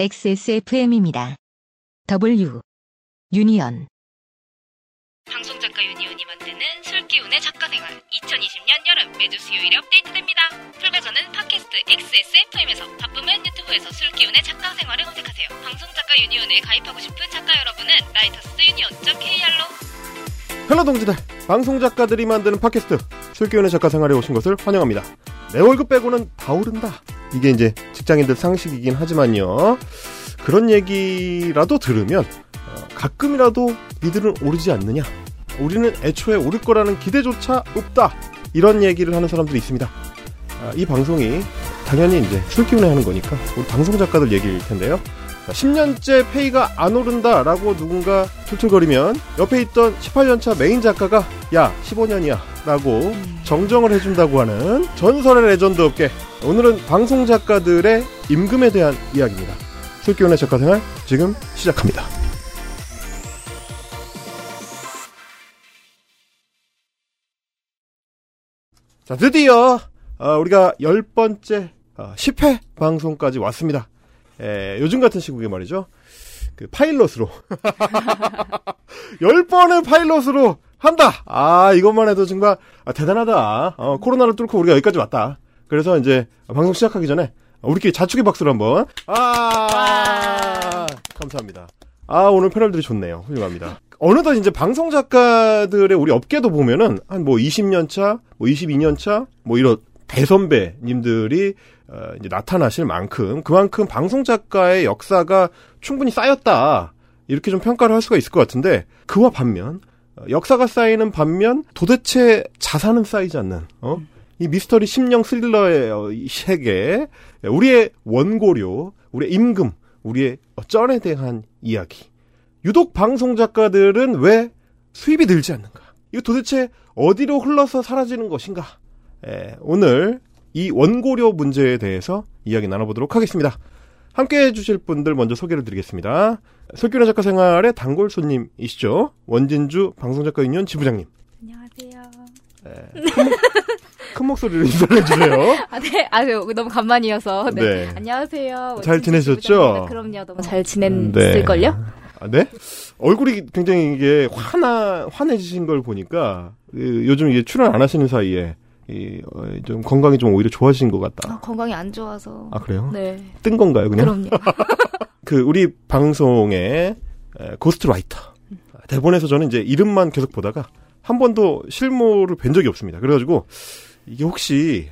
XSFM입니다. W 유니언 방송작가 유니온이 만드는 술기운의 작가생활 2020년 여름 매주 수요일에 업데이트됩니다. full version은 팟캐스트 XSFM에서 바쁘면 유튜브에서 술기운의 작가생활을 검색하세요. 방송작가 유니온에 가입하고 싶은 작가 여러분은 writersunion.kr로 hello 동지들 방송 작가들이 만드는 팟캐스트 술기운의 작가 생활에 오신 것을 환영합니다. 내 월급 빼고는 다 오른다. 이게 이제 직장인들 상식이긴 하지만요. 그런 얘기라도 들으면 어, 가끔이라도 니들은 오르지 않느냐? 우리는 애초에 오를 거라는 기대조차 없다. 이런 얘기를 하는 사람들이 있습니다. 아, 이 방송이 당연히 이제 술기운에 하는 거니까 우리 방송 작가들 얘기일 텐데요. 10년째 페이가 안 오른다라고 누군가 툴툴거리면 옆에 있던 18년차 메인 작가가 야 15년이야 라고 정정을 해준다고 하는 전설의 레전드 업계 오늘은 방송 작가들의 임금에 대한 이야기입니다. 술기운의 작가 생활 지금 시작합니다. 자 드디어 어, 우리가 열 번째 어, 10회 방송까지 왔습니다. 에, 요즘 같은 시국에 말이죠. 그 파일럿으로 열 번의 파일럿으로 한다. 아 이것만 해도 정말 아, 대단하다. 어, 코로나를 뚫고 우리가 여기까지 왔다. 그래서 이제 방송 시작하기 전에 우리끼리 자축의 박수를 한번. 아 감사합니다. 아 오늘 패널들이 좋네요. 훌륭합니다. 어느덧 이제 방송 작가들의 우리 업계도 보면은 한 뭐 20년 차, 뭐 22년 차, 뭐 이런 대선배님들이 어, 이제 나타나실 만큼 그만큼 방송 작가의 역사가 충분히 쌓였다 이렇게 좀 평가를 할 수가 있을 것 같은데 그와 반면 어, 역사가 쌓이는 반면 도대체 자산은 쌓이지 않는 어? 이 미스터리 심령 스릴러의 어, 이 세계 우리의 원고료, 우리의 임금, 우리의 쩔에 대한 이야기. 유독 방송 작가들은 왜 수입이 늘지 않는가? 이거 도대체 어디로 흘러서 사라지는 것인가? 에, 오늘 이 원고료 문제에 대해서 이야기 나눠보도록 하겠습니다. 함께 해주실 분들 먼저 소개를 드리겠습니다. 설교의 작가 생활의 단골 손님이시죠. 원진주 방송작가 유니온 지부장님. 안녕하세요. 큰 목소리로 인사를 해주세요. 아, 네. 아, 너무 간만이어서. 네. 네. 안녕하세요. 잘 지내셨죠? 그럼요. 너무 잘 지냈을걸요? 아, 네? 얼굴이 굉장히 이게 화나, 환해지신 걸 보니까, 그, 요즘 이게 출연 안 하시는 사이에, 이, 어, 좀 건강이 좀 오히려 좋아지신 것 같다. 아, 건강이 안 좋아서. 아, 그래요? 네. 뜬 건가요, 그냥? 그럼요. 그, 우리 방송의 에, ghostwriter. 대본에서 저는 이제 이름만 계속 보다가, 한 번도 실물을 뵌 적이 없습니다. 그래가지고, 이게 혹시,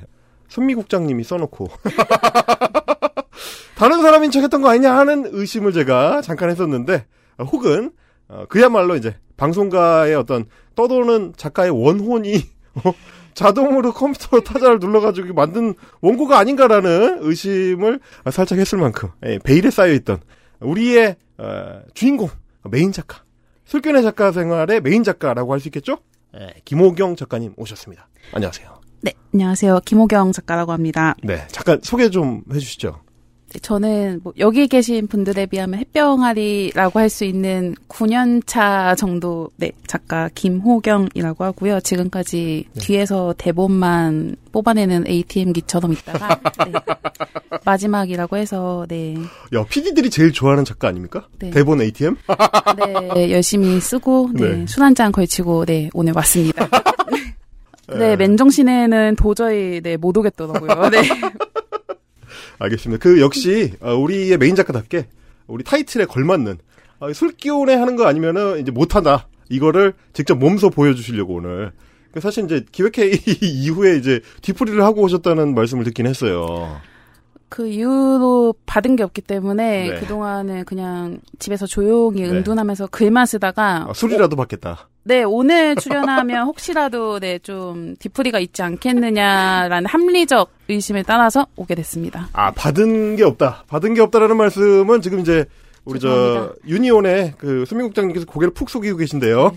손미 국장님이 써놓고, 다른 사람인 척 했던 거 아니냐 하는 의심을 제가 잠깐 했었는데, 어, 혹은, 어, 그야말로 이제, 방송가의 어떤 떠도는 작가의 원혼이, 어, 자동으로 컴퓨터 타자를 눌러가지고 만든 원고가 아닌가라는 의심을 살짝 했을 만큼, 예, 베일에 쌓여있던, 우리의, 어, 주인공, 메인 작가, 술견의 작가 생활의 메인 작가라고 할 수 있겠죠? 예, 김호경 작가님 오셨습니다. 안녕하세요. 네, 안녕하세요. 김호경 작가라고 합니다. 네, 잠깐 소개 좀 해주시죠. 네, 저는 뭐 여기 계신 분들에 비하면 햇병아리라고 할 수 있는 9년 차 정도 네, 작가 김호경이라고 하고요. 지금까지 네. 뒤에서 대본만 뽑아내는 ATM기처럼 있다가 네, 마지막이라고 해서 네, 야, PD들이 제일 좋아하는 작가 아닙니까? 네. 대본 ATM? 네, 열심히 쓰고 네, 네. 술한 잔 걸치고 네, 오늘 왔습니다. 예. 네, 맨정신에는 도저히 네, 못 오겠더라고요. 네. 알겠습니다. 그 역시 어, 우리의 메인 작가답게 우리 타이틀에 걸맞는 어, 술기운에 하는 거 아니면은 이제 못한다. 이거를 직접 몸소 보여주시려고 오늘. 그 사실 이제 기획회의 이후에 이제 뒤풀이를 하고 오셨다는 말씀을 듣긴 했어요. 그 이후로 받은 게 없기 때문에 네. 그동안은 그냥 집에서 조용히 네. 은둔하면서 글만 쓰다가 아, 술이라도 받겠다. 네 오늘 출연하면 혹시라도 네 좀 뒤풀이가 있지 않겠느냐라는 합리적 의심에 따라서 오게 됐습니다. 아 받은 게 없다. 받은 게 없다라는 말씀은 지금 이제 우리 저 죄송합니다. 유니온의 그 수민국장님께서 고개를 푹 숙이고 계신데요.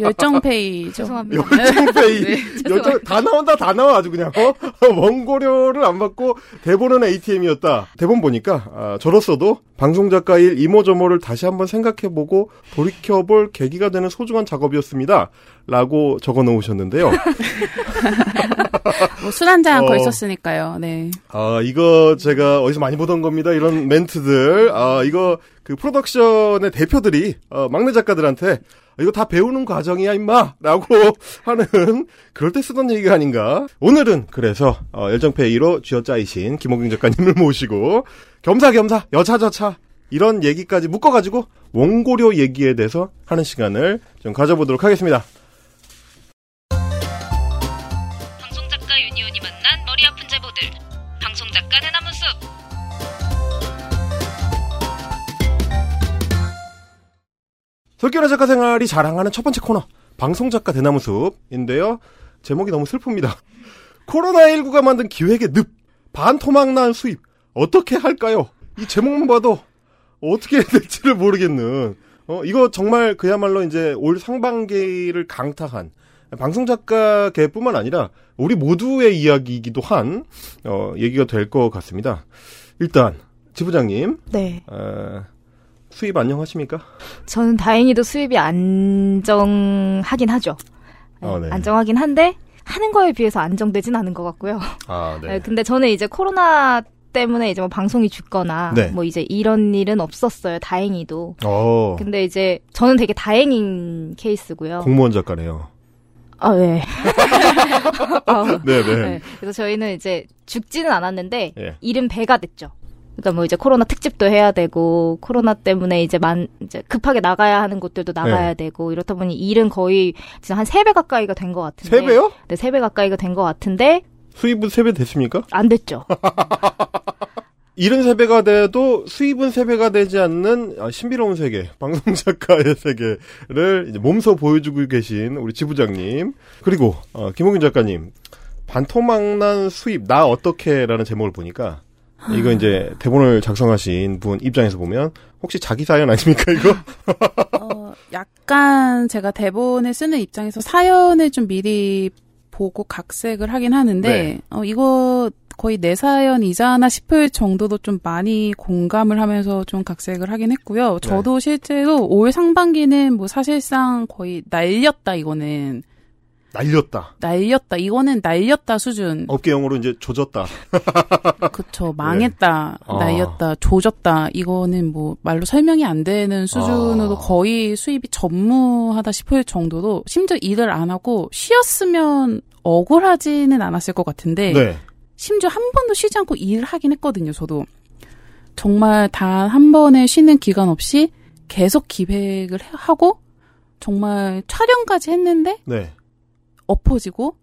열정페이죠. 죄송합니다. 열정페이. 네, 열정 다 나온다 다 나와 아주 그냥 어? 원고료를 안 받고 대본은 ATM이었다. 대본 보니까 아, 저로서도 방송 작가 일 이모저모를 다시 한번 생각해보고 돌이켜볼 계기가 되는 소중한 작업이었습니다. 라고 적어 놓으셨는데요. 뭐 술 한잔 어. 걸쳤으니까요. 네. 아, 이거 제가 어디서 많이 보던 겁니다. 이런 멘트들. 아, 이거 그 프로덕션의 대표들이 어, 막내 작가들한테 이거 다 배우는 과정이야, 임마! 라고 하는 그럴 때 쓰던 얘기가 아닌가. 오늘은 그래서 어, 열정페 1호 쥐어짜이신 김호경 작가님을 모시고 겸사겸사, 여차저차 이런 얘기까지 묶어가지고 원고료 얘기에 대해서 하는 시간을 좀 가져보도록 하겠습니다. 솔기라 작가 생활이 자랑하는 첫 번째 코너 방송작가 대나무 숲인데요. 제목이 너무 슬픕니다. 코로나19가 만든 기획의 늪 반토막난 수입 어떻게 할까요? 이 제목만 봐도 어떻게 해야 될지를 모르겠는 어 이거 정말 그야말로 이제 올 상반기를 강타한 방송 작가계뿐만 아니라 우리 모두의 이야기이기도 한 어, 얘기가 될 것 같습니다. 일단 지부장님 네. 어, 수입 안녕하십니까? 저는 다행히도 수입이 안정하긴 하죠. 네, 아, 네. 안정하긴 한데 하는 거에 비해서 안정되진 않은 것 같고요. 아, 네, 근데 저는 이제 코로나 때문에 이제 뭐 방송이 죽거나 네. 뭐 이제 이런 일은 없었어요. 다행히도. 어, 근데 이제 저는 되게 다행인 케이스고요. 공무원 작가네요. 아, 네. 어, 네네. 네. 그래서 저희는 이제 죽지는 않았는데 예. 일은 배가 됐죠. 그러니까 뭐 이제 코로나 특집도 해야 되고 코로나 때문에 이제 만 이제 급하게 나가야 하는 곳들도 나가야 네. 되고 이렇다 보니 일은 거의 진짜 한 세 배 가까이가 된 것 같은데. 세 배요? 네, 세 배 가까이가 된 것 같은데 수입은 세 배 됐습니까? 안 됐죠. 일은 세 배가 돼도 수입은 세 배가 되지 않는 아, 신비로운 세계, 방송 작가의 세계를 이제 몸소 보여주고 계신 우리 지부장님 그리고 어, 김호균 작가님 반토막난 수입 나 어떻게 라는 제목을 보니까 이거 이제 대본을 작성하신 분 입장에서 보면 혹시 자기 사연 아닙니까 이거? 어, 약간 제가 대본을 쓰는 입장에서 사연을 좀 미리 보고 각색을 하긴 하는데, 네. 어, 이거 거의 내 사연이잖아 싶을 정도로 좀 많이 공감을 하면서 좀 각색을 하긴 했고요. 네. 저도 실제로 올 상반기는 뭐 사실상 거의 날렸다, 이거는. 날렸다. 날렸다. 이거는 날렸다 수준. 업계 용어로 이제 조졌다. 그쵸. 망했다. 아. 날렸다. 조졌다. 이거는 뭐 말로 설명이 안 되는 수준으로 아. 거의 수입이 전무하다 싶을 정도로 심지어 일을 안 하고 쉬었으면 억울하지는 않았을 것 같은데 네. 심지어 한 번도 쉬지 않고 일을 하긴 했거든요. 저도. 정말 단 한 번의 쉬는 기간 없이 계속 기획을 해- 하고 정말 촬영까지 했는데 네. 엎어지고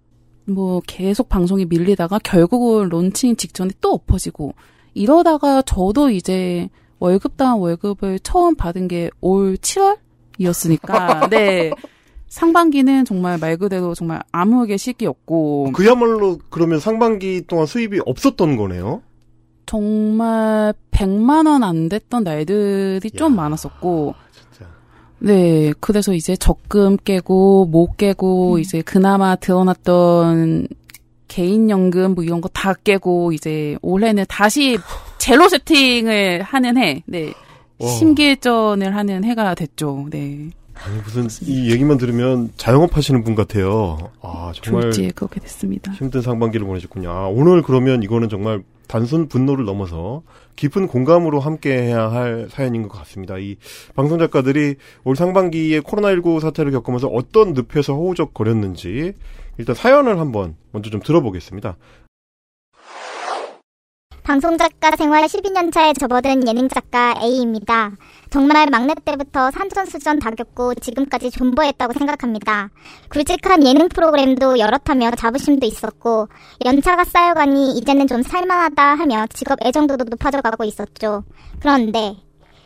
뭐 계속 방송이 밀리다가 결국은 론칭 직전에 또 엎어지고 이러다가 저도 이제 월급당 월급을 처음 받은 게 올 7월이었으니까 네 상반기는 정말 말 그대로 정말 아무에게 쉴게 없고 그야말로 그러면 상반기 동안 수입이 없었던 거네요. 정말 100만 원 안 됐던 날들이 좀 야. 많았었고 진짜. 네, 그래서 이제 적금 깨고 못 깨고 이제 그나마 드러났던 개인연금 뭐 이런 거 다 깨고 이제 올해는 다시 제로 세팅을 하는 해, 네, 와. 심기일전을 하는 해가 됐죠. 네, 아니 무슨 이 얘기만 들으면 자영업 하시는 분 같아요. 아 정말 졸지에 그렇게 됐습니다. 힘든 상반기를 보내셨군요. 아, 오늘 그러면 이거는 정말 단순 분노를 넘어서 깊은 공감으로 함께해야 할 사연인 것 같습니다. 이 방송 작가들이 올 상반기에 코로나19 사태를 겪으면서 어떤 늪에서 허우적거렸는지 일단 사연을 한번 먼저 좀 들어보겠습니다. 방송작가 생활 12년 차에 접어든 예능작가 A입니다. 정말 막내 때부터 산전수전 다 겪고 지금까지 존버했다고 생각합니다. 굵직한 예능 프로그램도 여러 타며 자부심도 있었고 연차가 쌓여가니 이제는 좀 살만하다 하며 직업 애정도도 높아져가고 있었죠. 그런데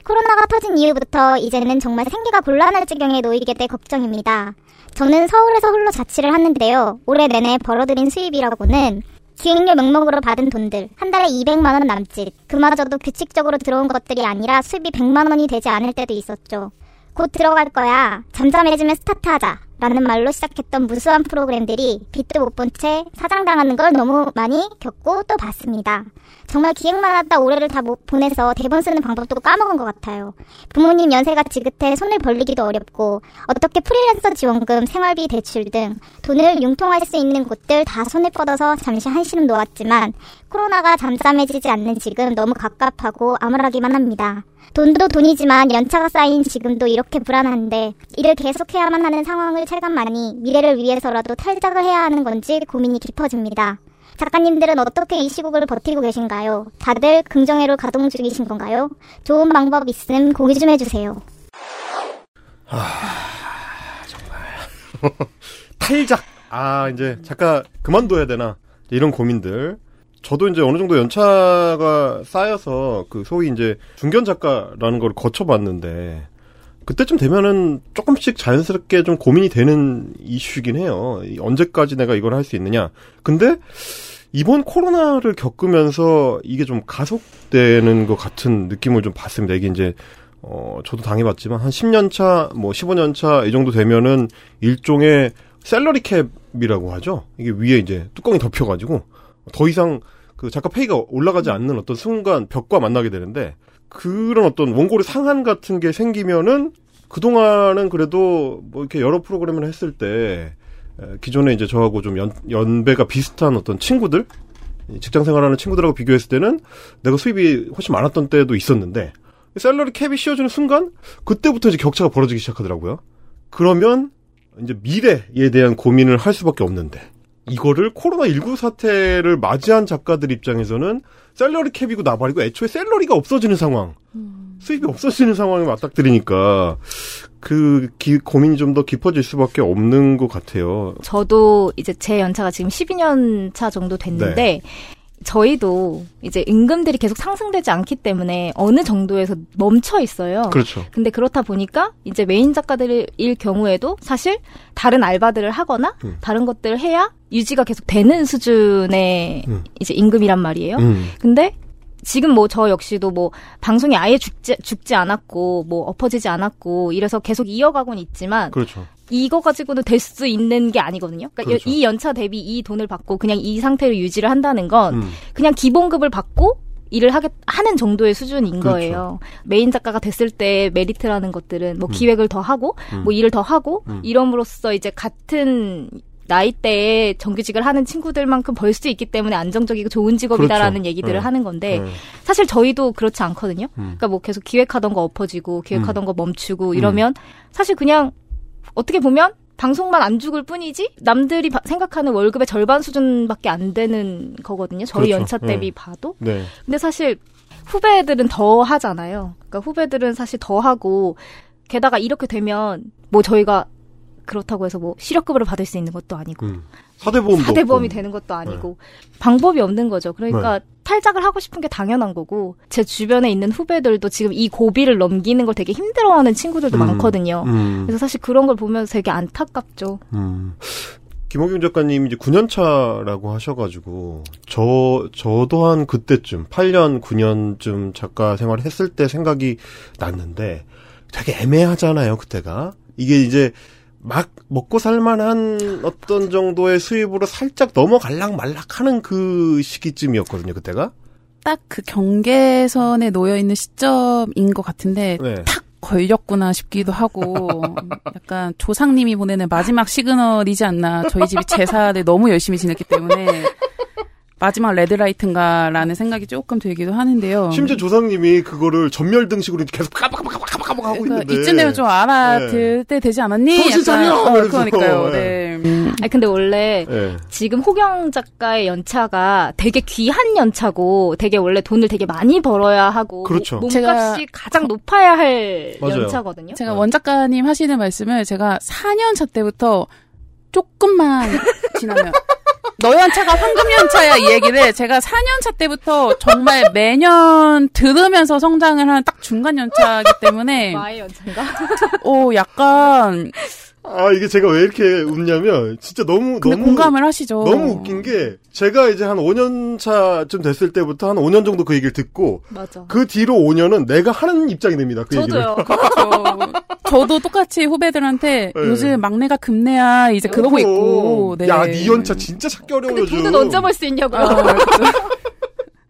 코로나가 터진 이후부터 이제는 정말 생계가 곤란할 지경에 놓이게 돼 걱정입니다. 저는 서울에서 홀로 자취를 하는데요. 올해 내내 벌어들인 수입이라고는 기획료 명목으로 받은 돈들 한 달에 200만 원 남짓 그마저도 규칙적으로 들어온 것들이 아니라 수입이 100만 원이 되지 않을 때도 있었죠. 곧 들어갈 거야. 잠잠해지면 스타트하자. 라는 말로 시작했던 무수한 프로그램들이 빛도 못 본 채 사장당하는 걸 너무 많이 겪고 또 봤습니다. 정말 기획만 하다 올해를 다못 보내서 대본 쓰는 방법도 까먹은 것 같아요. 부모님 연세가 지긋해 손을 벌리기도 어렵고 어떻게 프리랜서 지원금, 생활비 대출 등 돈을 융통할 수 있는 곳들 다 손을 뻗어서 잠시 한시름 놓았지만 코로나가 잠잠해지지 않는 지금 너무 갑갑하고 암울하기만 합니다. 돈도 돈이지만 연차가 쌓인 지금도 이렇게 불안한데 일을 계속해야만 하는 상황을 체감하니 미래를 위해서라도 탈작을 해야 하는 건지 고민이 깊어집니다. 작가님들은 어떻게 이 시국을 버티고 계신가요? 다들 긍정회로 가동 중이신 건가요? 좋은 방법 있음 공유 좀 해주세요. 탈작. 아, 이제 작가 그만둬야 되나. 이런 고민들. 저도 이제 어느 정도 연차가 쌓여서 그 소위 이제 중견 작가라는 걸 거쳐봤는데 그때쯤 되면은 조금씩 자연스럽게 좀 고민이 되는 이슈긴 해요. 이 언제까지 내가 이걸 할 수 있느냐. 근데 이번 코로나를 겪으면서 이게 좀 가속되는 것 같은 느낌을 좀 봤습니다. 이게 이제 어 저도 당해봤지만 한 10년 차, 뭐 15년 차 이 정도 되면은 일종의 셀러리 캡이라고 하죠. 이게 위에 이제 뚜껑이 덮여가지고 더 이상 그 작가 페이가 올라가지 않는 어떤 순간 벽과 만나게 되는데 그런 어떤 원고료 상한 같은 게 생기면은 그동안은 그래도 뭐 이렇게 여러 프로그램을 했을 때 에, 기존에 이제 저하고 좀 연, 연배가 비슷한 어떤 친구들 이 직장 생활하는 친구들하고 비교했을 때는 내가 수입이 훨씬 많았던 때도 있었는데 salary cap이 씌워지는 순간 그때부터 이제 격차가 벌어지기 시작하더라고요. 그러면 이제 미래에 대한 고민을 할 수밖에 없는데 이거를 코로나19 사태를 맞이한 작가들 입장에서는 salary cap이고 나발이고 애초에 salary가 없어지는 상황. 수입이 없어지는 상황에 맞닥뜨리니까 그 기- 고민이 좀 더 깊어질 수밖에 없는 것 같아요. 저도 이제 제 연차가 지금 12년 차 정도 됐는데 네. 저희도 이제 임금들이 계속 상승되지 않기 때문에 어느 정도에서 멈춰 있어요. 그렇죠. 근데 그렇다 보니까 이제 메인 작가들일 경우에도 사실 다른 알바들을 하거나 음. 다른 것들을 해야 유지가 계속 되는 수준의 음. 이제 임금이란 말이에요. 음. 근데 지금 뭐 저 역시도 뭐 방송이 아예 죽지, 죽지 않았고 뭐 엎어지지 않았고 이래서 계속 이어가고는 있지만 그렇죠. 이거 가지고는 될 수 있는 게 아니거든요. 그러니까 그렇죠. 이 연차 대비 이 돈을 받고 그냥 이 상태로 유지를 한다는 건 음. 그냥 기본급을 받고 일을 하겠, 하는 정도의 수준인 그렇죠. 거예요. 메인 작가가 됐을 때 메리트라는 것들은 뭐 음. 기획을 더 하고 음. 뭐 일을 더 하고 음. 이럼으로써 이제 같은 나이대에 정규직을 하는 친구들만큼 벌 수 있기 때문에 안정적이고 좋은 직업이다라는 그렇죠. 얘기들을 네. 하는 건데 네. 사실 저희도 그렇지 않거든요. 음. 그러니까 뭐 계속 기획하던 거 엎어지고 기획하던 거 멈추고 이러면 사실 그냥 어떻게 보면 방송만 안 죽을 뿐이지 남들이 바- 생각하는 월급의 절반 수준밖에 안 되는 거거든요. 저희 그렇죠. 연차 대비 네. 봐도. 네. 근데 사실 후배들은 더 하잖아요. 그러니까 후배들은 사실 더 하고 게다가 이렇게 되면 뭐 저희가 그렇다고 해서 뭐 시력급여를 받을 수 있는 것도 아니고 음. 사대보험도 사대보험이 없고. 되는 것도 아니고 방법이 없는 거죠. 그러니까 네. 탈작을 하고 싶은 게 당연한 거고 제 주변에 있는 후배들도 지금 이 고비를 넘기는 걸 되게 힘들어하는 친구들도 음. 많거든요. 음. 그래서 사실 그런 걸 보면서 되게 안타깝죠. 음. 김호경 작가님 이제 9년 차라고 하셔가지고 저 저도 한 그때쯤 8년 9년쯤 작가 생활을 했을 때 생각이 났는데 되게 애매하잖아요 그때가 이게 이제 막 먹고 살만한 어떤 정도의 수입으로 살짝 넘어갈락 말락하는 그 시기쯤이었거든요 그때가 딱 그 경계선에 놓여 있는 시점인 것 같은데 네. 탁 걸렸구나 싶기도 하고 약간 조상님이 보내는 마지막 시그널이지 않나 저희 집이 제사를 너무 열심히 지냈기 때문에 마지막 red light인가라는 생각이 조금 들기도 하는데요. 심지어 조상님이 그거를 점멸등식으로 계속 까박까박까박까박 하고 그러니까 있는데 이쯤 되면 좀 알아들 때 되지 않았니? 정신 차려! 어. 그러니까요. 네. 네. 음. 아니 근데 원래 네. 지금 호경 작가의 연차가 되게 귀한 연차고 되게 원래 돈을 되게 많이 벌어야 하고 그렇죠. 모- 몸값이 제가- 가장 높아야 할 맞아요. 연차거든요. 제가 네. 원 작가님 하시는 말씀을 제가 4년 차 때부터 조금만 지나면 너 연차가 황금 연차야 이 얘기를 제가 4년 차 때부터 정말 매년 들으면서 성장을 하는 딱 중간 연차이기 때문에 마의 연차인가? 오 약간 아 이게 제가 왜 이렇게 웃냐면 진짜 너무 근데 너무 공감을 하시죠. 너무 웃긴 게 제가 이제 한 5년 차쯤 됐을 때부터 한 5년 정도 그 얘기를 듣고 맞아. 그 뒤로 5년은 내가 하는 입장이 됩니다. 그 얘기를. 저도요. 그렇죠. 저도 똑같이 후배들한테 네. 요즘 막내가 금내야 이제 그러고 그럼. 있고. 네. 야, 니 연차 진짜 찾기 어려워 근데 요즘. 돈은 언제 벌 수 있냐고요. 아.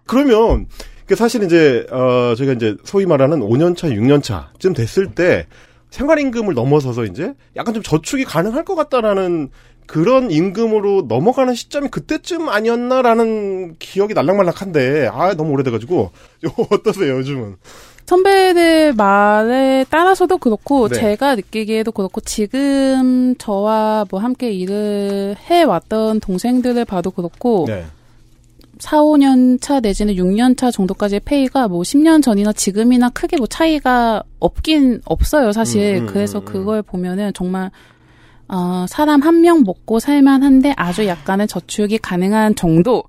그러면 그 사실 이제 어 저희가 이제 소위 말하는 5년차, 6년차쯤 됐을 때 생활임금을 넘어서서 이제 약간 좀 저축이 가능할 것 같다라는 그런 임금으로 넘어가는 시점이 그때쯤 아니었나라는 기억이 날락말락한데 아 너무 오래돼가지고 어떠세요 요즘은? 선배들 말에 따라서도 그렇고 네. 제가 느끼기에도 그렇고 지금 저와 뭐 함께 일을 해왔던 동생들을 봐도 그렇고 네. 4, 5년 차 내지는 6년 차 정도까지의 페이가 뭐 10년 전이나 지금이나 크게 뭐 차이가 없긴 없어요, 사실. 음, 음, 그래서 음, 음. 그걸 보면은 정말 어, 사람 한 명 먹고 살만한데 아주 약간의 저축이 가능한 정도가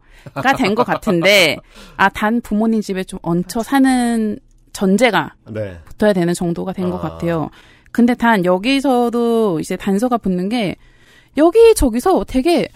된 것 같은데 아, 단 부모님 집에 좀 얹혀 사는 전제가 네. 붙어야 되는 정도가 된것 아. 같아요. 근데 단 여기서도 이제 단서가 붙는 게 여기 저기서 되게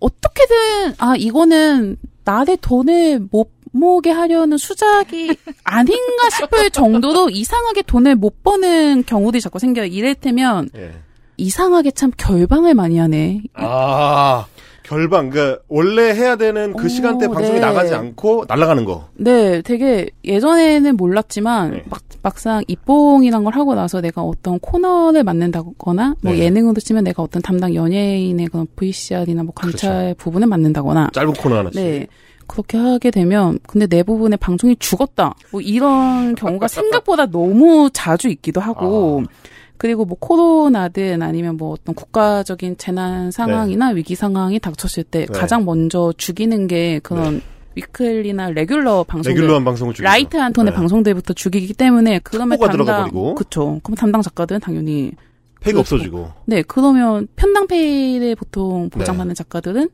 어떻게든 아 이거는 나의 돈을 못 모으게 하려는 수작이 아닌가 싶을 정도로 이상하게 돈을 못 버는 경우들이 자꾸 생겨요. 이를테면 예. 이상하게 참 결방을 많이 하네. 아 결방 그 원래 해야 되는 그 오, 시간대 방송이 네. 나가지 않고 날아가는 거. 네, 되게 예전에는 몰랐지만 네. 막, 막상 입봉이란 걸 하고 나서 내가 어떤 코너를 맡는다거나 뭐 네. 예능으로 치면 내가 어떤 담당 연예인의 그런 VCR이나 뭐 관찰 부분을 맡는다거나 짧은 코너 하나씩. 네. 그렇게 하게 되면 근데 내 부분의 방송이 죽었다. 뭐 이런 경우가 생각보다 너무 자주 있기도 하고 아. 그리고 뭐 코로나든 아니면 뭐 어떤 국가적인 재난 상황이나 위기 상황이 닥쳤을 때 네. 가장 먼저 죽이는 게 그런 weekly나 regular 방송들 regular한 방송을 주고 light 한 톤의 네. 방송들부터 죽이기 때문에 그러면 담당 들어가 버리고. 그쵸. 그럼 담당 작가들은 당연히 페이 없어지고. 네 그러면 편당 페이를 보통 보장받는 네. 작가들은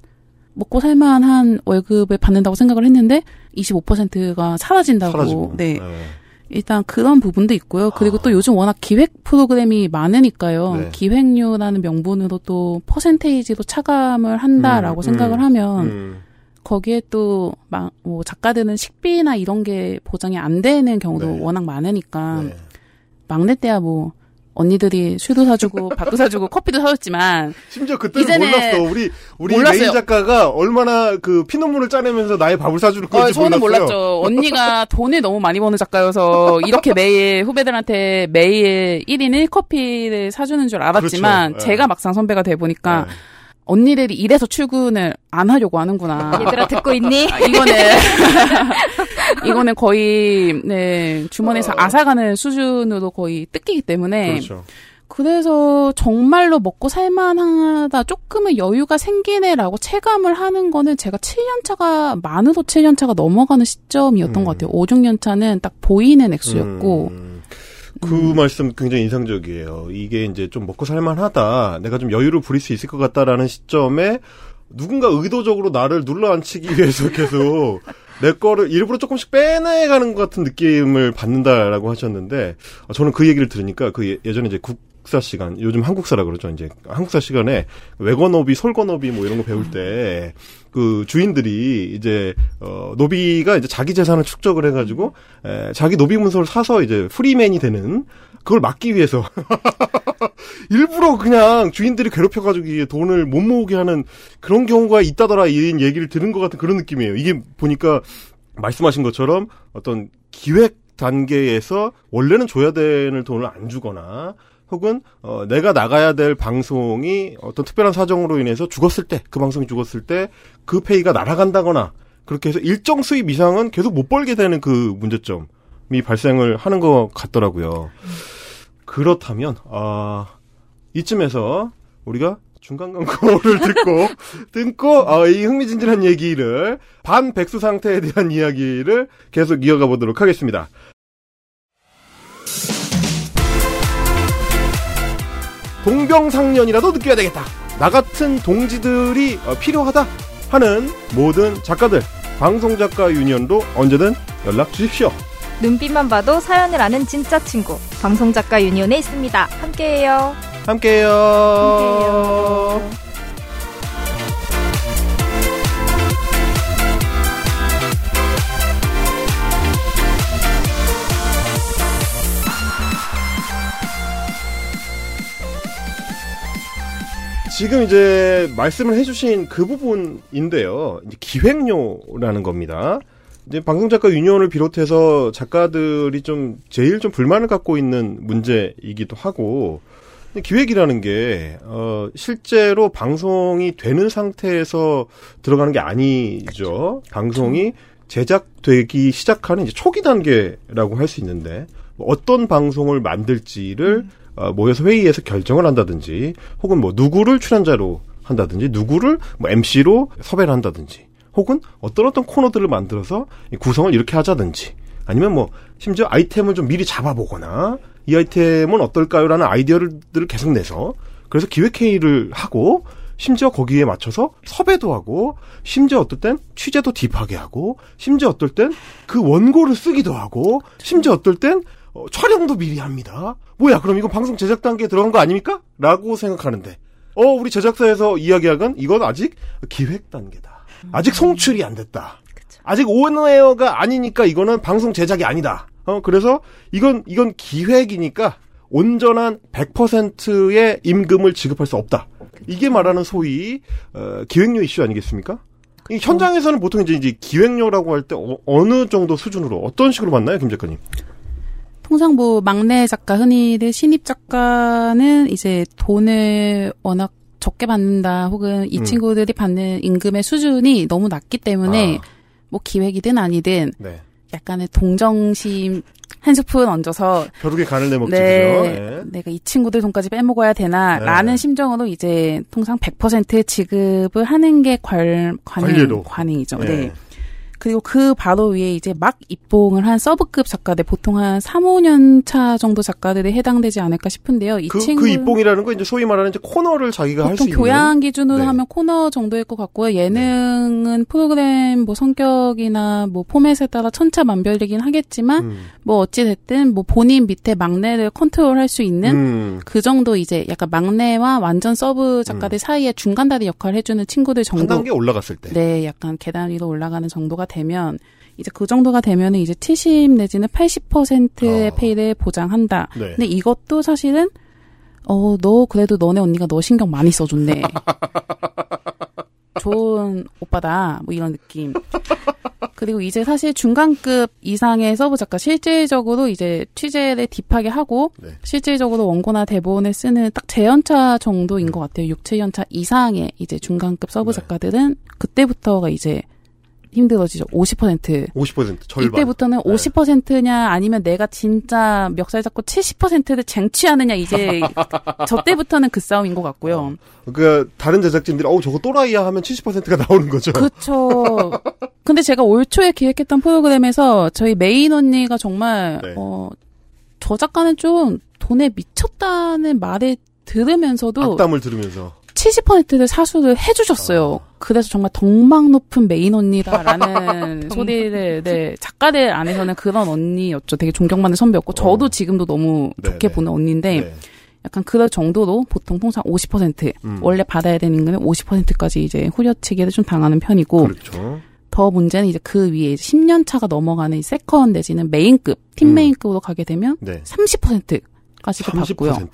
먹고 살만한 월급을 받는다고 생각을 했는데 25%가 사라진다고. 사라지고. 네. 일단 그런 부분도 있고요. 그리고 아. 또 요즘 워낙 기획 프로그램이 많으니까요. 네. 기획료라는 명분으로 또 퍼센테이지로 차감을 한다라고 음, 생각을 음, 하면 음. 거기에 또 막 뭐 작가들은 식비나 이런 게 보장이 안 되는 경우도 네. 워낙 많으니까 네. 막내 때야 뭐 언니들이 술도 사주고 밥도 사주고 커피도 사줬지만 심지어 그때는 몰랐어. 우리 우리 몰랐어요. 메인 작가가 얼마나 그 피눈물을 짜내면서 나의 밥을 사주는 건지 어, 저는 몰랐어요. 몰랐죠. 언니가 돈을 너무 많이 버는 작가여서 이렇게 매일 후배들한테 매일 1인 1커피를 사주는 줄 알았지만 그렇죠. 네. 제가 막상 선배가 돼 보니까 네. 언니들이 이래서 출근을 안 하려고 하는구나. 얘들아 듣고 있니? 아, 이거는 이거는 거의 네 주머니에서 아사가는 수준으로 거의 뜯기기 때문에 그렇죠. 그래서 정말로 먹고 살만하다 조금의 여유가 생기네라고 체감을 하는 거는 제가 7년 차가 만으로 7년 차가 넘어가는 시점이었던 음. 것 같아요. 5, 6년 차는 딱 보이는 액수였고 음, 그 말씀 굉장히 인상적이에요. 이게 이제 좀 먹고 살만하다. 내가 좀 여유를 부릴 수 있을 것 같다라는 시점에 누군가 의도적으로 나를 눌러 앉히기 위해서 계속 내 거를 일부러 조금씩 빼내가는 것 같은 느낌을 받는다라고 하셨는데 어, 저는 그 얘기를 들으니까 그 예- 예전에 이제 국 사 시간 요즘 한국사라 그러죠 이제 한국사 시간에 외건업이 솔건업이 뭐 이런 거 배울 때 그 주인들이 이제 어 노비가 이제 자기 재산을 축적을 해가지고 에, 자기 노비 문서를 사서 이제 프리맨이 되는 그걸 막기 위해서 일부러 그냥 주인들이 괴롭혀가지고 돈을 못 모으게 하는 그런 경우가 있다더라 이런 얘기를 들은 것 같은 그런 느낌이에요. 이게 보니까 말씀하신 것처럼 어떤 기획 단계에서 원래는 줘야 되는 돈을 안 주거나 혹은 어, 내가 나가야 될 방송이 어떤 특별한 사정으로 인해서 죽었을 때 그 방송이 죽었을 때 그 페이가 날아간다거나 그렇게 해서 일정 수입 이상은 계속 못 벌게 되는 그 문제점이 발생을 하는 것 같더라고요. 그렇다면 아 이쯤에서 우리가 중간 광고를 듣고 듣고 어, 이 흥미진진한 얘기를 반백수 상태에 대한 이야기를 계속 이어가 보도록 하겠습니다. 동병상련이라도 느껴야 되겠다. 나 같은 동지들이 어, 필요하다 하는 모든 작가들, 방송작가 유니언도 언제든 연락 주십시오. 눈빛만 봐도 사연을 아는 진짜 친구 방송작가 유니온에 있습니다. 함께해요. 함께해요. 함께해요. 지금 이제 말씀을 해주신 그 부분인데요. 이제 기획료라는 겁니다. 이제 방송작가 유니온을 비롯해서 작가들이 좀 제일 좀 불만을 갖고 있는 문제이기도 하고 기획이라는 게 어, 실제로 방송이 되는 상태에서 들어가는 게 아니죠. 방송이 제작되기 시작하는 이제 초기 단계라고 할 수 있는데 뭐 어떤 방송을 만들지를 어, 모여서 회의에서 결정을 한다든지 혹은 뭐 누구를 출연자로 한다든지 누구를 뭐 MC로 섭외를 한다든지 혹은 어떤 어떤 코너들을 만들어서 이 구성을 이렇게 하자든지 아니면 뭐 심지어 아이템을 좀 미리 잡아보거나 이 아이템은 어떨까요라는 아이디어들을 계속 내서 그래서 기획회의를 하고 심지어 거기에 맞춰서 섭외도 하고 심지어 어떨 땐 취재도 딥하게 하고 심지어 어떨 땐 그 원고를 쓰기도 하고 심지어 어떨 땐 어, 촬영도 미리 합니다. 뭐야 그럼 이거 방송 제작 단계에 들어간 거 아닙니까? 라고 생각하는데 어 우리 제작사에서 이야기하건 이건 아직 기획 단계다. 아직 송출이 안 됐다. 아직 온에어가 아니니까 이거는 방송 제작이 아니다. 어 그래서 이건 이건 기획이니까 온전한 100%의 임금을 지급할 수 없다. 이게 말하는 소위 어, 기획료 이슈 아니겠습니까? 이 현장에서는 보통 이제, 기획료라고 할 때 어, 느 정도 수준으로 어떤 식으로 맞나요, 김 작가님? 통상 뭐 막내 작가 흔히들 신입 작가는 이제 돈을 워낙 적게 받는다 혹은 이 음. 친구들이 받는 임금의 수준이 너무 낮기 때문에 아. 뭐 기획이든 아니든 네. 약간의 동정심 한 스푼 얹어서 벼룩의 간을 내먹지 네? 예. 내가 이 친구들 돈까지 빼먹어야 되나라는 네. 심정으로 이제 통상 100% 지급을 하는 게 관, 관례로. 관행, 관행이죠. 예. 네. 그리고 그 바로 위에 이제 막 입봉을 한 서브급 작가들 보통 한 3, 5년 차 정도 작가들이 해당되지 않을까 싶은데요. 이 그, 친구 그 입봉이라는 거 이제 소위 말하는 이제 코너를 자기가 할수 보통 있는 교양 기준으로 네. 하면 코너 정도일 것 같고요. 예능은 프로그램 뭐 성격이나 뭐 포맷에 따라 천차만별이긴 하겠지만 음. 뭐 어찌 됐든 뭐 본인 밑에 막내를 컨트롤할 수 있는 음. 그 정도 이제 약간 막내와 완전 서브 작가들 사이에 중간다리 역할을 해주는 친구들 한 정도. 단계 올라갔을 때. 네, 약간 계단 위로 올라가는 정도가 되면 이제 그 정도가 되면은 이제 70 내지는 80%의 어. 페이를 보장한다. 네. 근데 이것도 사실은 어, 너 그래도 너네 언니가 너 신경 많이 써줬네. 좋은 오빠다. 뭐 이런 느낌. 그리고 이제 사실 중간급 이상의 서브 작가 실질적으로 이제 취재를 deep하게 하고 네. 실질적으로 원고나 대본을 쓰는 딱 제 연차 정도인 것 같아요. 6, 7연차 이상의 이제 중간급 서브 네. 작가들은 그때부터가 이제 힘들어지죠. 50%. 50% 절반. 이때부터는 네. 50%냐 아니면 내가 진짜 멱살 잡고 70%를 쟁취하느냐 이제 저 때부터는 그 싸움인 것 같고요. 그 다른 제작진들이 어우 저거 또라이야 하면 70%가 나오는 거죠. 그렇죠. 근데 제가 올 초에 기획했던 프로그램에서 저희 메인 언니가 정말 네. 어, 저 작가는 좀 돈에 미쳤다는 말을 들으면서도 악담을 들으면서 70%를 사수를 해주셨어요. 그래서 정말 덕망 높은 메인 언니다라는 소리를 네 작가들 안에서는 그런 언니였죠. 되게 존경받는 선배였고 저도 어. 지금도 너무 네, 좋게 네. 보는 언니인데 네. 약간 그럴 정도로 보통 통상 50% 음. 원래 받아야 되는 임금의 50%까지 이제 후려치기를 좀 당하는 편이고 그렇죠. 더 문제는 이제 그 위에 10년 차가 넘어가는 이 second 내지는 메인급 팀 음. 메인급으로 가게 되면 네. 30%까지도 받고요.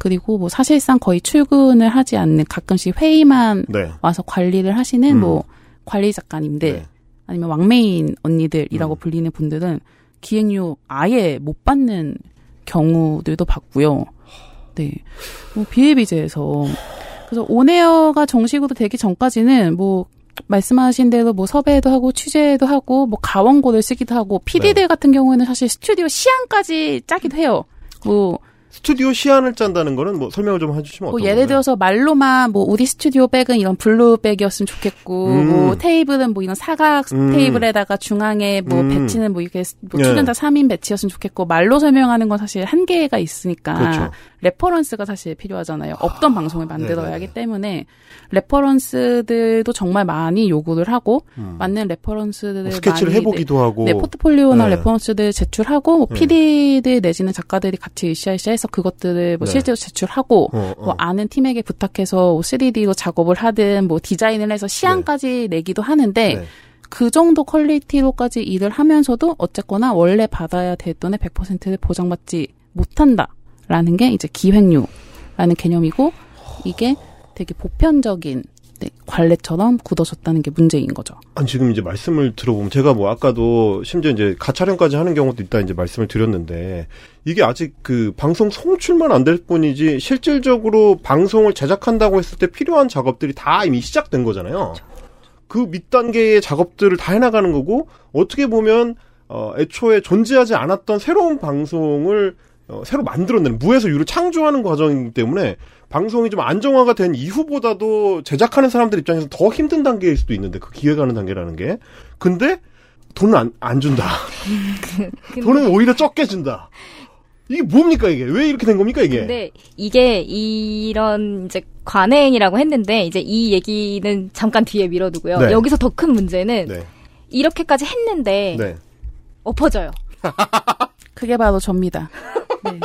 30%. 그리고 뭐 사실상 거의 출근을 하지 않는 가끔씩 회의만 네. 와서 관리를 하시는 음. 뭐 관리 작가님들 네. 아니면 왕메인 언니들이라고 음. 불리는 분들은 기획료 아예 못 받는 경우들도 봤고요. 네. 뭐 비일비재해서 그래서 on air가 정식으로 되기 전까지는 뭐 말씀하신 대로 뭐 섭외도 하고 취재도 하고 뭐 가원고를 쓰기도 하고 PD들 같은 경우에는 사실 스튜디오 시안까지 짜기도 해요. 뭐 스튜디오 시안을 짠다는 거는 뭐 설명을 좀 해주시면 뭐 예를? 들어서 말로만 뭐 우리 스튜디오 back은 이런 blue back이었으면 좋겠고 음. 뭐 테이블은 뭐 이런 사각 음. 테이블에다가 중앙에 뭐 음. 배치는 뭐 이렇게 뭐 예. 출연자 3인 배치였으면 좋겠고 말로 설명하는 건 사실 한계가 있으니까 그렇죠. reference가 사실 필요하잖아요. 없던 방송을 만들어야 네네네. 하기 때문에 reference들도 정말 많이 요구를 하고 음. 맞는 reference들을 뭐 스케치를 많이 해보기도 하고. 네, 포트폴리오나 네. reference들 제출하고 뭐 네. PD들 내지는 작가들이 같이 으쌰으쌰 해서 그것들을 뭐 네. 실제로 제출하고 어, 어. 뭐 아는 팀에게 부탁해서 3D로 작업을 하든 뭐 디자인을 해서 시안까지 내기도 하는데 네. 그 정도 quality로까지 일을 하면서도 어쨌거나 원래 받아야 될 돈의 100%를 보장받지 못한다라는 게 이제 기획료라는 개념이고 이게 되게 보편적인 네, 관례처럼 굳어졌다는 게 문제인 거죠. 아니, 지금 이제 말씀을 들어보면 제가 뭐 아까도 심지어 이제 가촬영까지 하는 경우도 있다 이제 말씀을 드렸는데 이게 아직 그 방송 송출만 안 될 뿐이지 실질적으로 방송을 제작한다고 했을 때 필요한 작업들이 다 이미 시작된 거잖아요. 그 밑 단계의 작업들을 다 해나가는 거고 어떻게 보면 어, 애초에 존재하지 않았던 새로운 방송을 어, 새로 만들어내는 무에서 유를 창조하는 과정이기 때문에 방송이 좀 안정화가 된 이후보다도 제작하는 사람들 입장에서 더 힘든 단계일 수도 있는데 그 기획하는 단계라는 게 근데 돈은 안, 안 준다. 돈은 오히려 적게 준다. 이게 뭡니까 이게 왜 이렇게 된 겁니까 이게? 근데 이게 이런 이제 관행이라고 했는데 이제 이 얘기는 잠깐 뒤에 미뤄두고요. 네. 여기서 더 큰 문제는 네, 이렇게까지 했는데 네. 엎어져요. 그게 바로 접니다. 네.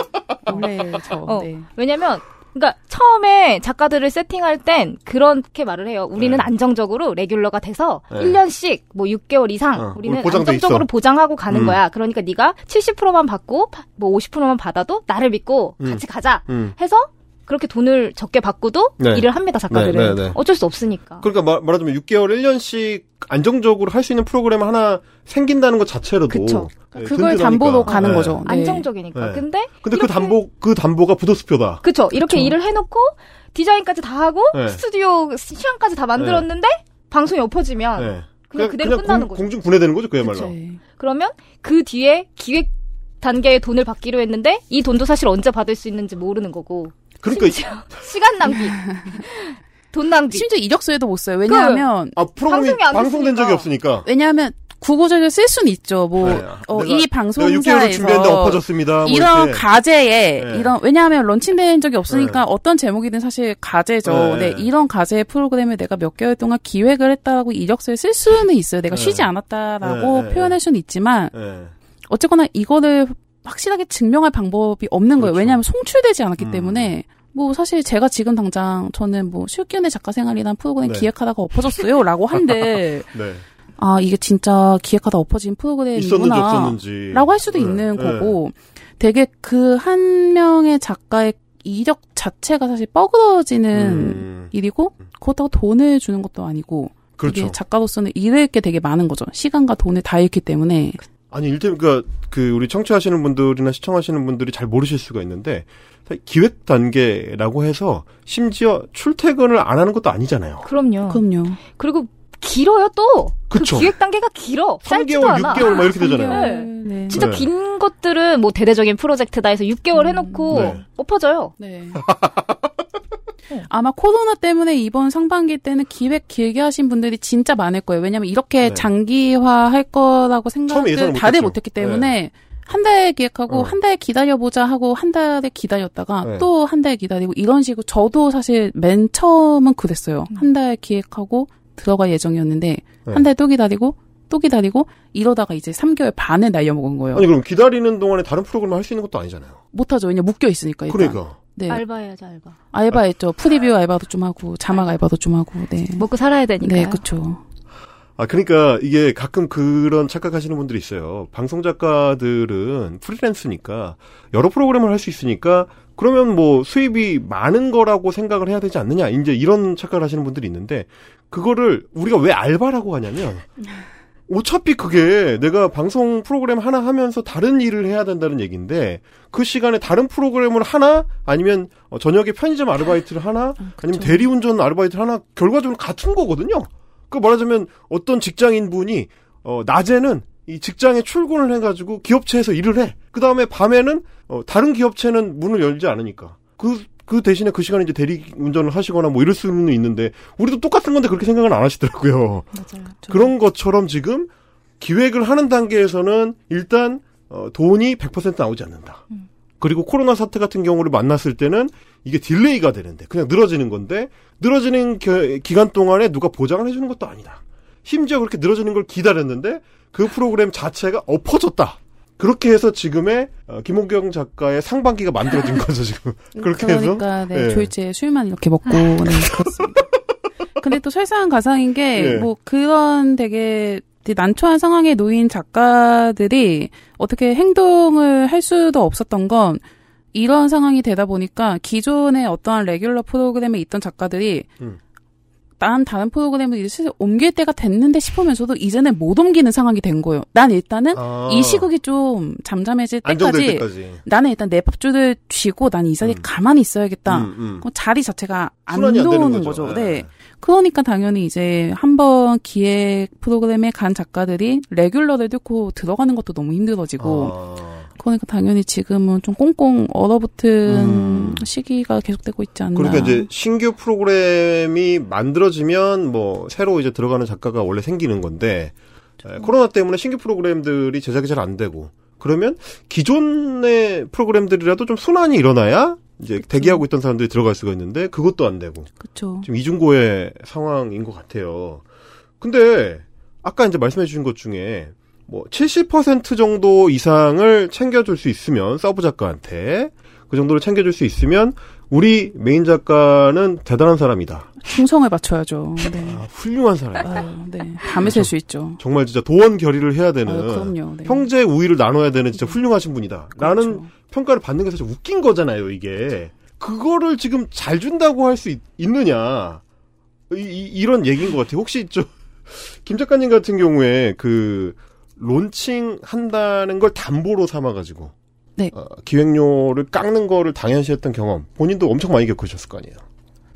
원래 저. 어. 네. 왜냐면 그러니까 처음에 작가들을 세팅할 땐 그렇게 말을 해요. 우리는 네. 안정적으로 레귤러가 돼서 네. 1년씩 뭐 6개월 이상 어, 우리는 안정적으로 있어. 보장하고 가는 음. 거야. 그러니까 네가 70%만 받고 파- 뭐 50%만 받아도 나를 믿고 음. 같이 가자 음. 해서 그렇게 돈을 적게 받고도 네. 일을 합니다. 작가들은 네, 네, 네. 어쩔 수 없으니까. 그러니까 말, 말하자면 6개월 1년씩 안정적으로 할 수 있는 프로그램 하나 생긴다는 것 자체로도 그쵸. 네, 그걸 든든하니까. 담보로 가는 네. 거죠. 네. 안정적이니까. 네. 근데 근데 그 담보 그 담보가 부도수표다. 그쵸. 이렇게 그쵸. 일을 해놓고 디자인까지 다 하고 네. 스튜디오 시간까지 다 만들었는데 방송이 엎어지면 네. 아, 그냥 그대로 그냥 끝나는 공, 거죠. 공중 분해되는 거죠 그야말로. 그쵸. 그러면 그 뒤에 기획 단계의 돈을 받기로 했는데 이 돈도 사실 언제 받을 수 있는지 모르는 거고 그러니까 심지어 시간 낭비, 돈 낭비. 심지어 이력서에도 못 써요. 왜냐하면 아 프로그램이 방송이 안 방송된. 적이 없으니까. 왜냐하면 구구절절 쓸 수는 있죠. 뭐 네. 어, 내가- 이 내가 6개월을 준비했는데 방송사에서 엎어졌습니다. 뭐 이런 이렇게. 가제에 네. 이런 왜냐하면 런칭된 적이 없으니까 네. 어떤 제목이든 사실 가제죠. 네. 네. 이런 가제 프로그램을 내가 몇 개월 동안 기획을 했다고 이력서에 쓸 수는 있어요. 내가 네. 쉬지 않았다라고 네, 네, 표현할 수는 있지만 네. 어쨌거나 이거를 확실하게 증명할 방법이 없는 거예요. 그렇죠. 왜냐하면 송출되지 않았기 음. 때문에 뭐 사실 제가 지금 당장 저는 뭐 실기운의 작가 생활이라는 프로그램 네. 기획하다가 엎어졌어요라고 한데 네. 아 이게 진짜 기획하다 엎어진 있었는지 프로그램이구나. 없었는지. 라고 할 수도 네, 있는 네. 거고 되게 그 한 명의 작가의 이력 자체가 사실 뻐그러지는 음, 일이고 그렇다고 돈을 주는 것도 아니고 그렇죠. 이게 작가로서는 잃을 게 되게 많은 거죠. 시간과 돈을 다 잃기 때문에 아니 일테면 그러니까 그 우리 청취하시는 분들이나 시청하시는 분들이 잘 모르실 수가 있는데 기획 단계라고 해서 심지어 출퇴근을 안 하는 것도 아니잖아요. 그럼요. 그럼요. 그리고 길어요 또. 그 그쵸. 기획 단계가 길어. 짧지도 3개월, 않아. 6개월 막 이렇게 되잖아요. 네. 네. 진짜 네. 긴 것들은 뭐 대대적인 프로젝트다 해서 6개월 해놓고 네. 엎어져요. 네. 아마 코로나 때문에 이번 상반기 때는 기획 길게 하신 분들이 진짜 많을 거예요. 왜냐면 이렇게 네. 장기화 할 거라고 생각을 다들. 못했기 때문에 한 달 기획하고 어. 한달 기다려보자 하고 한 달에 기다렸다가 네. 또한 달 기다리고 이런 식으로 저도 사실 맨 처음은 그랬어요. 한 달 기획하고 들어갈 예정이었는데 네. 한달 또 기다리고 또 기다리고 이러다가 이제 3개월 반을 날려먹은 거예요. 아니 그럼 기다리는 동안에 다른 프로그램 을 할 수 있는 것도 아니잖아요. 못하죠. 왜냐 묶여 있으니까 일단. 그러니까. 네. 알바해야죠 알바. 알바 했죠. 프리뷰 알바도 좀 하고 자막 알바도 좀 하고. 네. 먹고 살아야 되니까. 네, 그렇죠. 아 그러니까 이게 가끔 그런 착각하시는 분들이 있어요. 방송 작가들은 프리랜스니까 여러 프로그램을 할 수 있으니까 그러면 뭐 수입이 많은 거라고 생각을 해야 되지 않느냐. 이제 이런 착각을 하시는 분들이 있는데 그거를 우리가 왜 알바라고 하냐면 어차피 그게 내가 방송 프로그램 하나 하면서 다른 일을 해야 된다는 얘기인데 그 시간에 다른 프로그램을 하나 아니면 어, 저녁에 편의점 아르바이트를 하나 아니면 대리운전 아르바이트를 하나 결과적으로 같은 거거든요. 그 말하자면 어떤 직장인 분이 어 낮에는 이 직장에 출근을 해가지고 기업체에서 일을 해. 그 다음에 밤에는 어 다른 기업체는 문을 열지 않으니까 그. 그 대신에 그 시간에 이제 대리 운전을 하시거나 뭐 이럴 수는 있는데 우리도 똑같은 건데 그렇게 생각은 안 하시더라고요. 맞아요. 그런 것처럼 지금 기획을 하는 단계에서는 일단 어, 돈이 100% 나오지 않는다. 그리고 코로나 사태 같은 경우를 만났을 때는 이게 delay가 되는데 그냥 늘어지는 건데 늘어지는 겨- 기간 동안에 누가 보장을 해주는 것도 아니다. 심지어 그렇게 늘어지는 걸 기다렸는데 그 프로그램 자체가 엎어졌다. 그렇게 해서 지금의 어, 김호경 작가의 상반기가 만들어진 거죠 지금. 그렇게 해서 그러니까 네, 예. 졸지에 술만 이렇게 먹고 네, 그렇습니다. 근데 또 설상가상인 게 예. 뭐 그런 되게 되게 난처한 상황에 놓인 작가들이 어떻게 행동을 할 수도 없었던 건 이런 상황이 되다 보니까 기존의 어떠한 레귤러 프로그램에 있던 작가들이 음. 난 다른 프로그램을 이제 슬슬 옮길 때가 됐는데 싶으면서도 이제는 못 옮기는 상황이 된 거예요. 난 일단은 아. 이 시국이 좀 잠잠해질 때까지 때까지. 나는 일단 내 밥줄을 쥐고 난 이 자리에 음. 가만히 있어야겠다. 음, 음. 그 자리 자체가 안 도는 거죠. 거죠. 예. 네. 그러니까 당연히 이제 한번 기획 프로그램에 간 작가들이 레귤러를 뚫고 들어가는 것도 너무 힘들어지고 아. 그러니까 당연히 지금은 좀 꽁꽁 얼어붙은 음. 시기가 계속되고 있지 않나. 그러니까 이제 신규 프로그램이 만들어지면 뭐 새로 이제 들어가는 작가가 원래 생기는 건데 에, 코로나 때문에 신규 프로그램들이 제작이 잘 안 되고 그러면 기존의 프로그램들이라도 좀 순환이 일어나야 이제 대기하고 있던 사람들이 들어갈 수가 있는데 그것도 안 되고 그렇죠. 지금 이중고의 상황인 것 같아요. 근데 아까 이제 말씀해 주신 것 중에 뭐 70% 정도 이상을 챙겨줄 수 있으면 서브 작가한테 그 정도를 챙겨줄 수 있으면 우리 메인 작가는 대단한 사람이다. 충성을 바쳐야죠. 네. 아, 훌륭한 사람. 아유, 네. 밤에 샐 수 있죠. 정말 진짜 도원 결의를 해야 되는 아유, 그럼요. 네. 형제 우의를 나눠야 되는 진짜 훌륭하신 분이다. 나는 그렇죠. 평가를 받는 게 사실 웃긴 거잖아요, 이게. 그거를 지금 잘 준다고 할 수 있느냐. 이, 런 얘기인 것 같아요. 혹시 저, 김 작가님 같은 경우에 그, 론칭 한다는 걸 담보로 삼아가지고. 네. 어, 기획료를 깎는 거를 당연시했던 경험. 본인도 엄청 많이 겪으셨을 거 아니에요.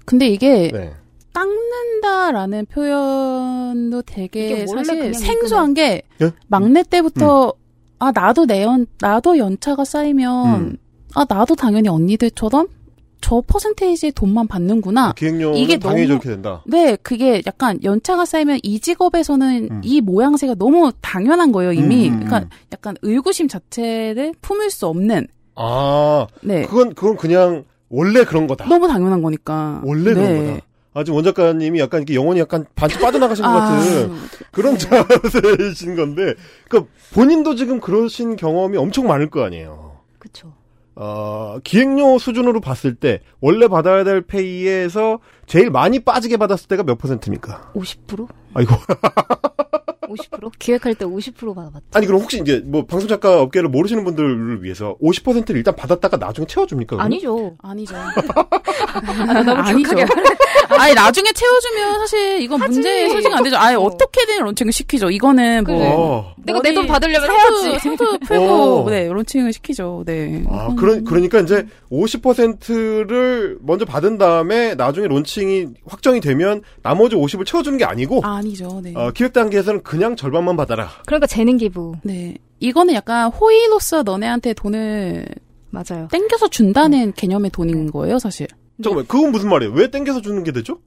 근데 이게 네. 깎는다라는 표현도 되게 사실 생소한 게 예? 막내 때부터 아 나도 내 연 나도 연차가 쌓이면 음. 아 나도 당연히 언니들처럼 저 퍼센테이지의 돈만 받는구나. 기획료는 이게 당연히 너무- 저렇게 된다. 네, 그게 약간 연차가 쌓이면 이 직업에서는 음. 이 모양새가 너무 당연한 거예요, 이미. 음, 음, 음. 그러니까 약간 의구심 자체를 품을 수 없는. 아, 네. 그건, 그건 그냥 원래 그런 거다. 너무 당연한 거니까. 원래 네. 그런 거다. 아, 지금 원 작가님이 약간 이렇게 영혼이 약간 반쯤 빠져나가신 것 아, 같은 그런 자세이신 건데, 그 본인도 지금 그러신 경험이 엄청 많을 거 아니에요. 그쵸. 어, 기획료 수준으로 봤을 때, 원래 받아야 될 페이에서 제일 많이 빠지게 받았을 때가 몇 퍼센트입니까? 50%? 아이고. 50%? 기획할 때 50% 받아봤죠. 아니, 그럼 혹시 이제 뭐 방송 작가 업계를 모르시는 분들을 위해서 50%를 일단 받았다가 나중에 채워줍니까? 그러면? 아니죠. 아니죠. 너무 아니죠. 아니 나중에 채워주면 사실 이건 문제 소지가 안 되죠. 아예 어. 어떻게든 론칭을 시키죠. 이거는 뭐 그래. 어. 내가 내 돈 받으려면 해야지. 상투 풀고 어. 네 론칭을 시키죠. 네. 아, 음. 그러, 그러니까 이제 50%를 먼저 받은 다음에 나중에 론칭이 확정이 되면 나머지 50을 채워주는 게 아니고, 아니죠. 네. 어, 기획 단계에서는 그냥 절반만 받아라. 그러니까 재능 기부. 네. 이거는 약간 호의로서 너네한테 돈을 맞아요. 땡겨서 준다는 개념의 돈인 거예요, 사실. 잠깐만, 그건 무슨 말이에요? 왜 땡겨서 주는 게 되죠?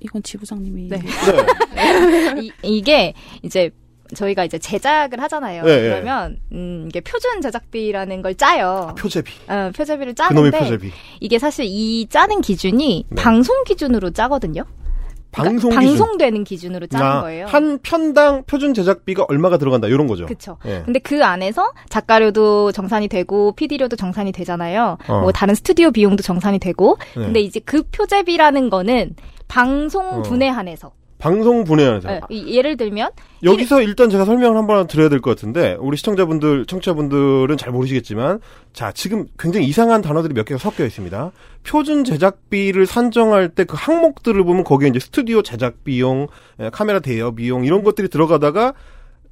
이건 지부장님이 네. 네. 이, 이게 이제 저희가 이제 제작을 하잖아요. 네, 네. 그러면 음, 이게 표준 제작비라는 걸 짜요. 표제비. 어, 표제비를 그놈의 짜는데 표제비. 이게 사실 이 짜는 기준이 네. 방송 기준으로 짜거든요. 그러니까 방송 기준. 방송되는 기준으로 짜는 아, 거예요. 한 편당 표준 제작비가 얼마가 들어간다, 이런 거죠. 그쵸. 예. 근데 그 안에서 작가료도 정산이 되고 PD료도 정산이 되잖아요. 어. 뭐 다른 스튜디오 비용도 정산이 되고. 네. 근데 이제 그 표제비라는 거는 방송 어. 분에 한해서. 방송 분해하는 예, 이- 예를 들면 여기서 일단 제가 설명을 한번 드려야 될 것 같은데 우리 시청자분들, 청취자분들은 잘 모르시겠지만 자 지금 굉장히 이상한 단어들이 몇 개가 섞여 있습니다. 표준 제작비를 산정할 때 그 항목들을 보면 거기에 이제 스튜디오 제작 비용, 에, 카메라 대여 비용 이런 것들이 들어가다가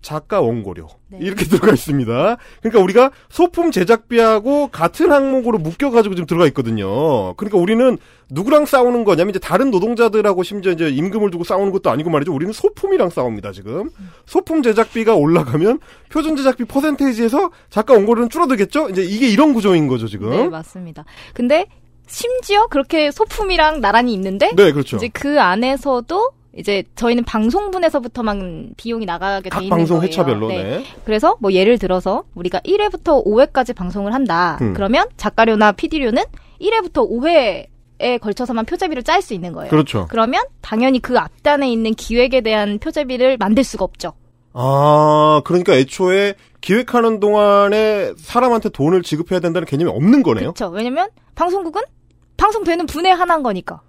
작가 원고료 네. 이렇게 들어가 있습니다. 그러니까 우리가 소품 제작비하고 같은 항목으로 묶여 가지고 지금 들어가 있거든요. 그러니까 우리는 누구랑 싸우는 거냐면 이제 다른 노동자들하고 심지어 이제 임금을 두고 싸우는 것도 아니고 말이죠. 우리는 소품이랑 싸웁니다 지금. 소품 제작비가 올라가면 표준 제작비 퍼센테이지에서 작가 원고료는 줄어들겠죠. 이제 이게 이런 구조인 거죠 지금. 네 맞습니다. 근데 심지어 그렇게 소품이랑 나란히 있는데 네, 그렇죠. 이제 그 안에서도 이제 저희는 방송분에서부터만 비용이 나가게 돼각 있는 방송 거예요. 회차별로 네. 네. 그래서 뭐 예를 들어서 우리가 1회부터 5회까지 방송을 한다. 음. 그러면 작가료나 PD료는 1회부터 5회에 걸쳐서만 표제비를 짤 수 있는 거예요. 그렇죠. 그러면 당연히 그 앞단에 있는 기획에 대한 표제비를 만들 수가 없죠. 아, 그러니까 애초에 기획하는 동안에 사람한테 돈을 지급해야 된다는 개념이 없는 거네요. 그렇죠. 왜냐면 방송국은 방송되는 분에 한한 거니까.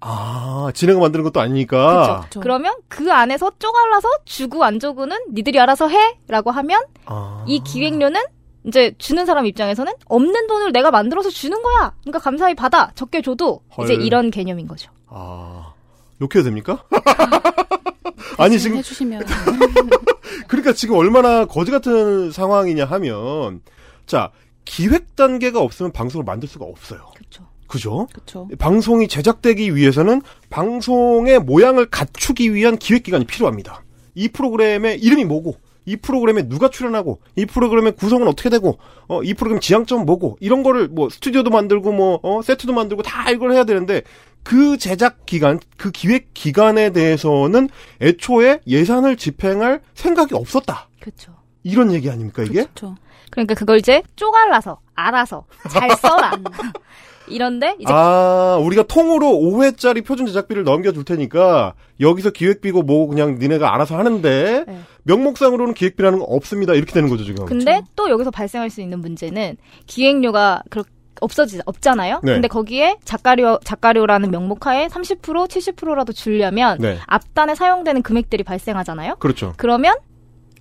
아, 진행을 만드는 것도 아니니까. 그렇죠. 그쵸. 그러면 그 안에서 쪼갈라서 주고 안 주고는 니들이 알아서 해 라고 하면 아. 이 기획료는 이제 주는 사람 입장에서는 없는 돈을 내가 만들어서 주는 거야. 그러니까 감사히 받아. 적게 줘도 이제 헐. 이런 개념인 거죠. 아, 욕해도 됩니까? 아니, 지금, 해주시면 그러니까 지금 얼마나 거지 같은 상황이냐 하면, 자, 기획 단계가 없으면 방송을 만들 수가 없어요. 그렇죠. 그죠? 그렇죠. 방송이 제작되기 위해서는 방송의 모양을 갖추기 위한 기획 기간이 필요합니다. 이 프로그램의 이름이 뭐고, 이 프로그램에 누가 출연하고, 이 프로그램의 구성은 어떻게 되고, 어, 이 프로그램 지향점은 뭐고, 이런 거를 뭐 스튜디오도 만들고 뭐 어, 세트도 만들고 다 이걸 해야 되는데 그 제작 기간, 그 기획 기간에 대해서는 애초에 예산을 집행할 생각이 없었다. 그렇죠. 이런 얘기 아닙니까 이게? 그렇죠. 그러니까 그걸 이제 쪼갈라서 알아서 잘 써라. 이런데 이제 아, 우리가 통으로 5회짜리 표준 제작비를 넘겨줄 테니까 여기서 기획비고 뭐 그냥 니네가 알아서 하는데 네. 명목상으로는 기획비라는 거 없습니다. 이렇게 되는 거죠 지금. 근데 또 여기서 발생할 수 있는 문제는 기획료가 그렇 없어지 없잖아요. 네. 근데 거기에 작가료 작가료라는 명목하에 30% 70%라도 주려면 네, 앞단에 사용되는 금액들이 발생하잖아요. 그렇죠. 그러면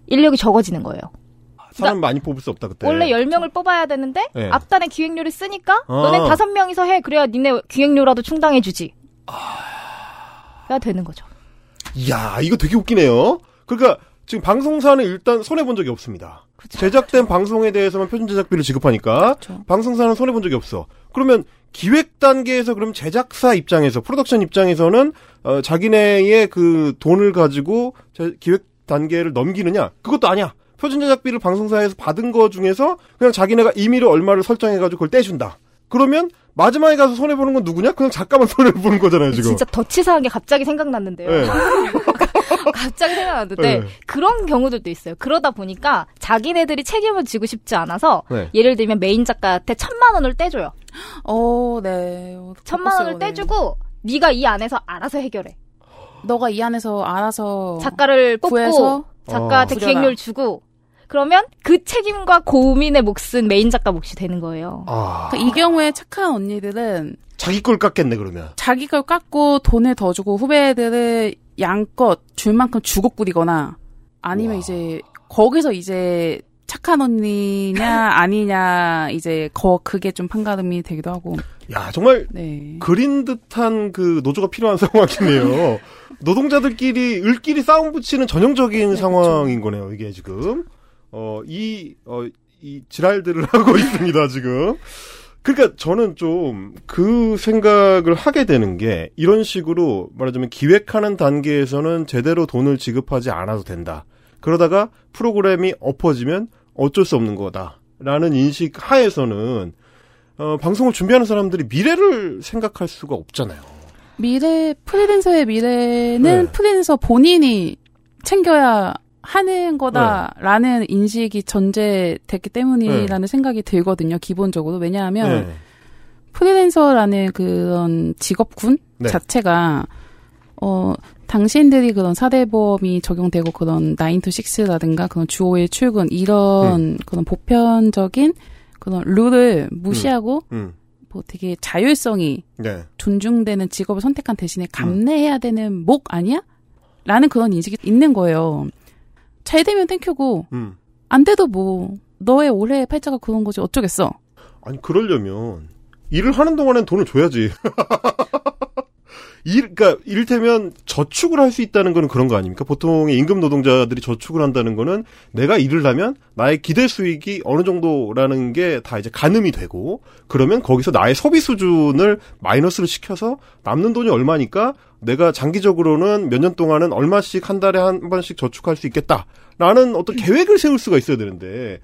인력이 적어지는 거예요. 사람 많이 뽑을 수 없다 그때. 원래 10명을 뽑아야 되는데 네. 앞단에 기획료를 쓰니까 아. 너네 5명이서 해. 그래야 니네 기획료라도 충당해 주지. 가 되는 거죠. 이야, 이거 되게 웃기네요. 그러니까 지금 방송사는 일단 손해 본 적이 없습니다. 제작된 방송에 대해서만 표준 제작비를 지급하니까 그렇죠. 방송사는 손해 본 적이 없어. 그러면 기획 단계에서 그럼 제작사 입장에서 프로덕션 입장에서는 어, 자기네의 그 돈을 가지고 제- 기획 단계를 넘기느냐? 그것도 아니야. 표준 제작비를 방송사에서 받은 거 중에서 그냥 자기네가 임의로 얼마를 설정해가지고 그걸 떼준다. 그러면 마지막에 가서 손해 보는 건 누구냐? 그냥 작가만 손해 보는 거잖아요 지금. 진짜 더 치사한 게 갑자기 생각났는데요. 네. 갑자기 생각났는데 네. 그런 경우들도 있어요. 그러다 보니까 자기네들이 책임을 지고 싶지 않아서 네. 예를 들면 메인 작가한테 천만 원을 떼줘요. 어, 네. 어, 천만 원을 바꿨어요, 네. 떼주고 네가 이 안에서 알아서 해결해. 너가 이 안에서 알아서 작가를 뽑고 구해서 작가한테. 기획료를 주고 그러면 그 책임과 고민의 몫은 메인 작가 몫이 되는 거예요. 아, 그러니까 이 경우에 착한 언니들은 자기 걸 깎겠네 그러면. 자기 걸 깎고 돈을 더 주고 후배들을 양껏 줄 만큼 주고 뿌리거나 아니면 와. 이제 거기서 이제 착한 언니냐 아니냐 이제 거 그게 좀 판가름이 되기도 하고 야 정말 네 그린 듯한 그 노조가 필요한 상황이네요. 노동자들끼리 을끼리 싸움 붙이는 전형적인 상황인 거네요. 이게 지금 어 이 어, 이 지랄들을 하고 있습니다 지금. 그러니까 저는 좀 그 생각을 하게 되는 게 이런 식으로 말하자면 기획하는 단계에서는 제대로 돈을 지급하지 않아도 된다. 그러다가 프로그램이 엎어지면 어쩔 수 없는 거다라는 인식 하에서는 어, 방송을 준비하는 사람들이 미래를 생각할 수가 없잖아요. 미래 프리랜서의 미래는 네. 프리랜서 본인이 챙겨야 하는 거다라는 인식이 전제됐기 때문이라는 생각이 들거든요. 기본적으로 왜냐하면 네. 프리랜서라는 그런 직업군 네. 자체가 어 당신들이 그런 사대보험이 적용되고 그런 9to6라든가 그런 주 5일 출근 이런 음. 그런 보편적인 그런 룰을 무시하고 음, 뭐 되게 자율성이 네. 존중되는 직업을 선택한 대신에 감내해야 되는 목 아니야? 라는 그런 인식이 있는 거예요. 잘 되면 땡큐고 음. 안 돼도 뭐 너의 올해의 팔자가 그런 거지 어쩌겠어. 아니 그러려면 일을 하는 동안엔 돈을 줘야지. 일, 그러니까 이를테면 저축을 할 수 있다는 거는 그런 거 아닙니까? 보통의 임금 노동자들이 저축을 한다는 거는 내가 일을 하면 나의 기대 수익이 어느 정도라는 게 다 이제 가늠이 되고 그러면 거기서 나의 소비 수준을 마이너스를 시켜서 남는 돈이 얼마니까 내가 장기적으로는 몇 년 동안은 얼마씩 한 달에 한 번씩 저축할 수 있겠다라는 어떤 계획을 세울 수가 있어야 되는데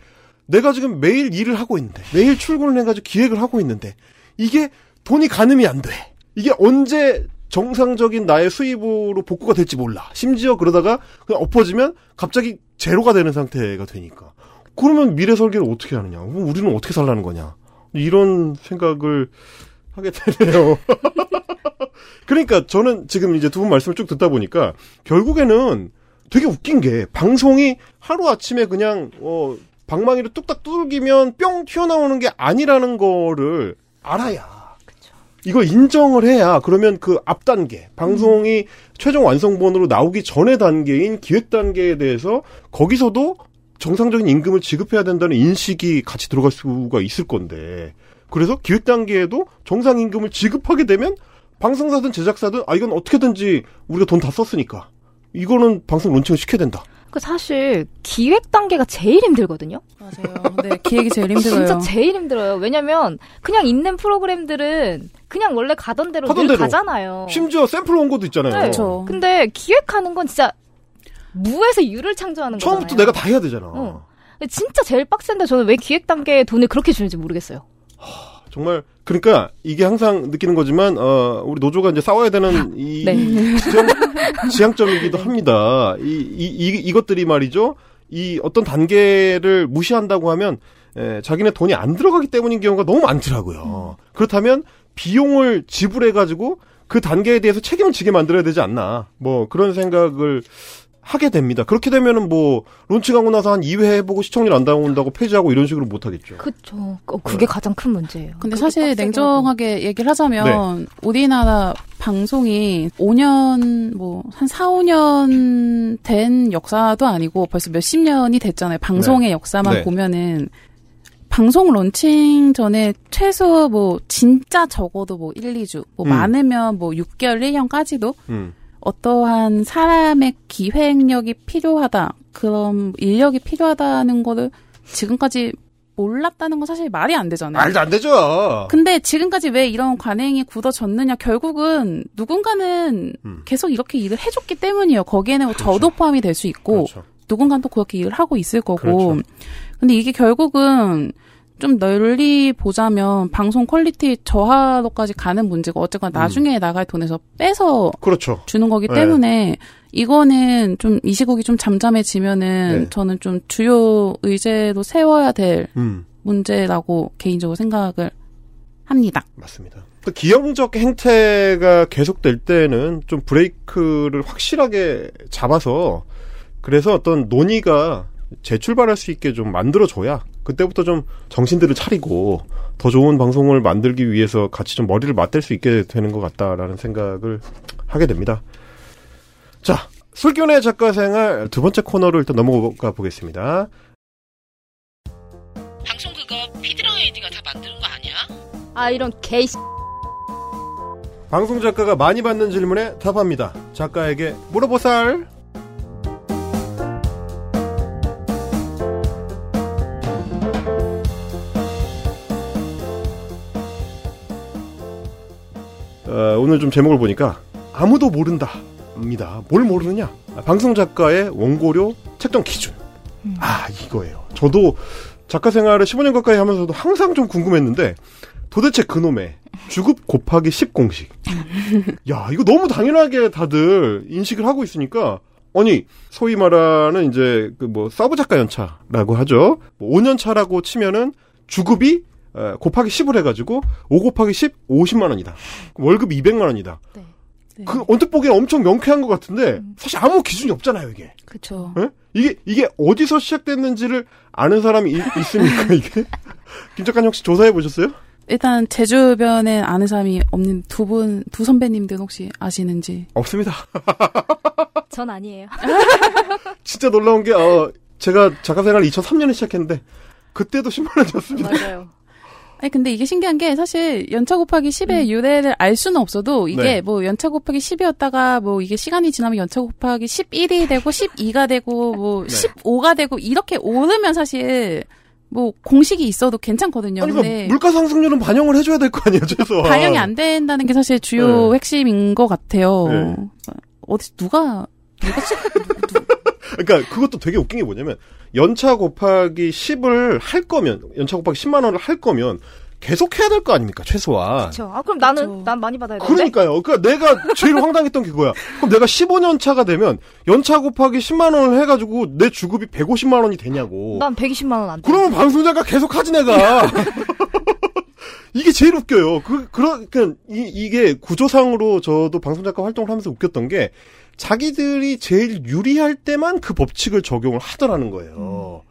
내가 지금 매일 일을 하고 있는데 매일 출근을 해가지고 기획을 하고 있는데 이게 돈이 가늠이 안 돼. 이게 언제 정상적인 나의 수입으로 복구가 될지 몰라. 심지어 그러다가 그냥 엎어지면 갑자기 제로가 되는 상태가 되니까. 그러면 미래 설계를 어떻게 하느냐? 우리는 어떻게 살라는 거냐? 이런 생각을 하게 되네요. 그러니까 저는 지금 이제 두 분 말씀을 쭉 듣다 보니까 결국에는 되게 웃긴 게 방송이 하루 아침에 그냥 어 방망이를 뚝딱 뚫기면 뿅 튀어나오는 게 아니라는 거를 알아야 이걸 인정을 해야 그러면 그 앞 단계 방송이 최종 완성본으로 나오기 전의 단계인 기획 단계에 대해서 거기서도 정상적인 임금을 지급해야 된다는 인식이 같이 들어갈 수가 있을 건데 그래서 기획 단계에도 정상 임금을 지급하게 되면 방송사든 제작사든 아 이건 어떻게든지 우리가 돈 다 썼으니까 이거는 방송 론칭을 시켜야 된다. 그 사실 기획 단계가 제일 힘들거든요. 맞아요. 네, 기획이 제일 힘들어요. 진짜 제일 힘들어요. 왜냐면 그냥 있는 프로그램들은 그냥 원래 가던 대로 늘 대로. 가잖아요. 심지어 샘플 원고도 있잖아요. 네. 그렇죠. 근데 기획하는 건 진짜 무에서 유를 창조하는 처음부터 거잖아요. 내가 다 해야 되잖아. 어. 진짜 제일 빡센데 저는 왜 기획 단계에 돈을 그렇게 주는지 모르겠어요. 정말 그러니까 이게 항상 느끼는 거지만 어 우리 노조가 이제 싸워야 되는 이 네. 지점 지향 점이기도 합니다. 이, 이, 이 이것들이 말이죠. 이 어떤 단계를 무시한다고 하면 에, 자기네 돈이 안 들어가기 때문인 경우가 너무 많더라고요. 그렇다면 비용을 지불해 가지고 그 단계에 대해서 책임을 지게 만들어야 되지 않나. 뭐 그런 생각을 하게 됩니다. 그렇게 되면은 뭐 론칭하고 나서 한 2회 해보고 시청률 안 나온다고 폐지하고 이런 식으로 못 하겠죠. 그쵸. 어, 그게 가장 큰 문제예요. 근데 사실 냉정하게 얘기를 하자면 네. 우리나라 방송이 5년 뭐 한 4, 5년 된 역사도 아니고 벌써 몇십 년이 됐잖아요. 방송의 역사만 네. 보면은 방송 론칭 전에 최소 뭐 진짜 적어도 뭐 1, 2주, 뭐 음. 많으면 뭐 6개월, 1년까지도 음. 어떠한 사람의 기획력이 필요하다. 그런 인력이 필요하다는 거를 지금까지 몰랐다는 건 사실 말이 안 되잖아요. 말도 안 되죠. 근데 지금까지 왜 이런 관행이 굳어졌느냐 결국은 누군가는 음. 계속 이렇게 일을 해줬기 때문이에요. 거기에는 그렇죠. 저도 포함이 될 수 있고 그렇죠. 누군가는 또 그렇게 일을 하고 있을 거고. 그렇죠. 근데 이게 결국은 좀 널리 보자면 방송 quality 저하로까지 가는 문제고 어쨌거나 음. 나중에 나갈 돈에서 빼서 그렇죠. 주는 거기 네. 때문에 이거는 좀 이 시국이 좀 잠잠해지면은 네. 저는 좀 주요 의제로 세워야 될 음. 문제라고 개인적으로 생각을 합니다. 맞습니다. 또 기형적 행태가 계속될 때는 좀 브레이크를 확실하게 잡아서 그래서 어떤 논의가 재출발할 수 있게 좀 만들어줘야 그때부터 좀 정신들을 차리고 더 좋은 방송을 만들기 위해서 같이 좀 머리를 맞댈 수 있게 되는 것 같다라는 생각을 하게 됩니다. 자, 술기운의 작가 생활 두 번째 코너로 일단 넘어가 보겠습니다. 방송 그거 피드랑 AD가 다 만드는 거 아니야? 아 이런 개이 방송 작가가 많이 받는 질문에 답합니다. 작가에게 물어보살. 어, 오늘 좀 제목을 보니까 아무도 모른다입니다. 뭘 모르느냐? 아, 방송 작가의 원고료 책정 기준. 아 이거예요. 저도 작가 생활을 15년 가까이 하면서도 항상 좀 궁금했는데 도대체 그놈의 주급 곱하기 10 공식. 야, 이거 너무 당연하게 다들 인식을 하고 있으니까 아니 소위 말하는 이제 그 뭐 서브 작가 연차라고 하죠. 뭐 5년 차라고 치면은 주급이 어, 곱하기 10을 해가지고 5 곱하기 10 50만 원이다. 월급 200만 원이다. 네. 그 언뜻 보기엔 엄청 명쾌한 것 같은데 사실 아무 기준이 없잖아요 이게. 그렇죠. 예? 이게 이게 어디서 시작됐는지를 아는 사람이 이- 있습니까 이게? 김 작가님 혹시 조사해 보셨어요? 일단 제 주변에 아는 사람이 없는 두 분, 두 선배님들 혹시 아시는지. 없습니다. 전 아니에요. 진짜 놀라운 게 어, 제가 작가 생활을 2003년에 시작했는데 그때도 10만 원이었습니다. 맞아요. 아니 근데 이게 신기한 게 사실 연차 곱하기 10의 유래를 알 수는 없어도 이게 네. 뭐 연차 곱하기 10이었다가 뭐 이게 시간이 지나면 연차 곱하기 11이 되고 12가 되고 뭐 네. 15가 되고 이렇게 오르면 사실 뭐 공식이 있어도 괜찮거든요. 아니 근데 그러니까 물가 상승률은 반영을 해줘야 될 거 아니에요, 최소한. 반영이 안 된다는 게 사실 주요 네. 핵심인 것 같아요. 네. 어디 누가 누가 치- 그러니까 그것도 되게 웃긴 게 뭐냐면 연차 곱하기 10을 할 거면 연차 곱하기 10만 원을 할 거면 계속 해야 될 거 아닙니까, 최소한. 그렇죠. 아 그럼 나는 그쵸. 난 많이 받아야 되는데. 그러니까요. 그러니까 내가 제일 황당했던 게 그거야. 그럼 내가 15년 차가 되면 연차 곱하기 10만 원을 해가지고 내 주급이 150만 원이 되냐고. 난 120만 원 안 돼. 그러면 방송자가 계속 하지 내가. 이게 제일 웃겨요. 그, 그러, 그, 이, 이게 구조상으로 저도 방송작가 활동을 하면서 웃겼던 게 자기들이 제일 유리할 때만 그 법칙을 적용을 하더라는 거예요.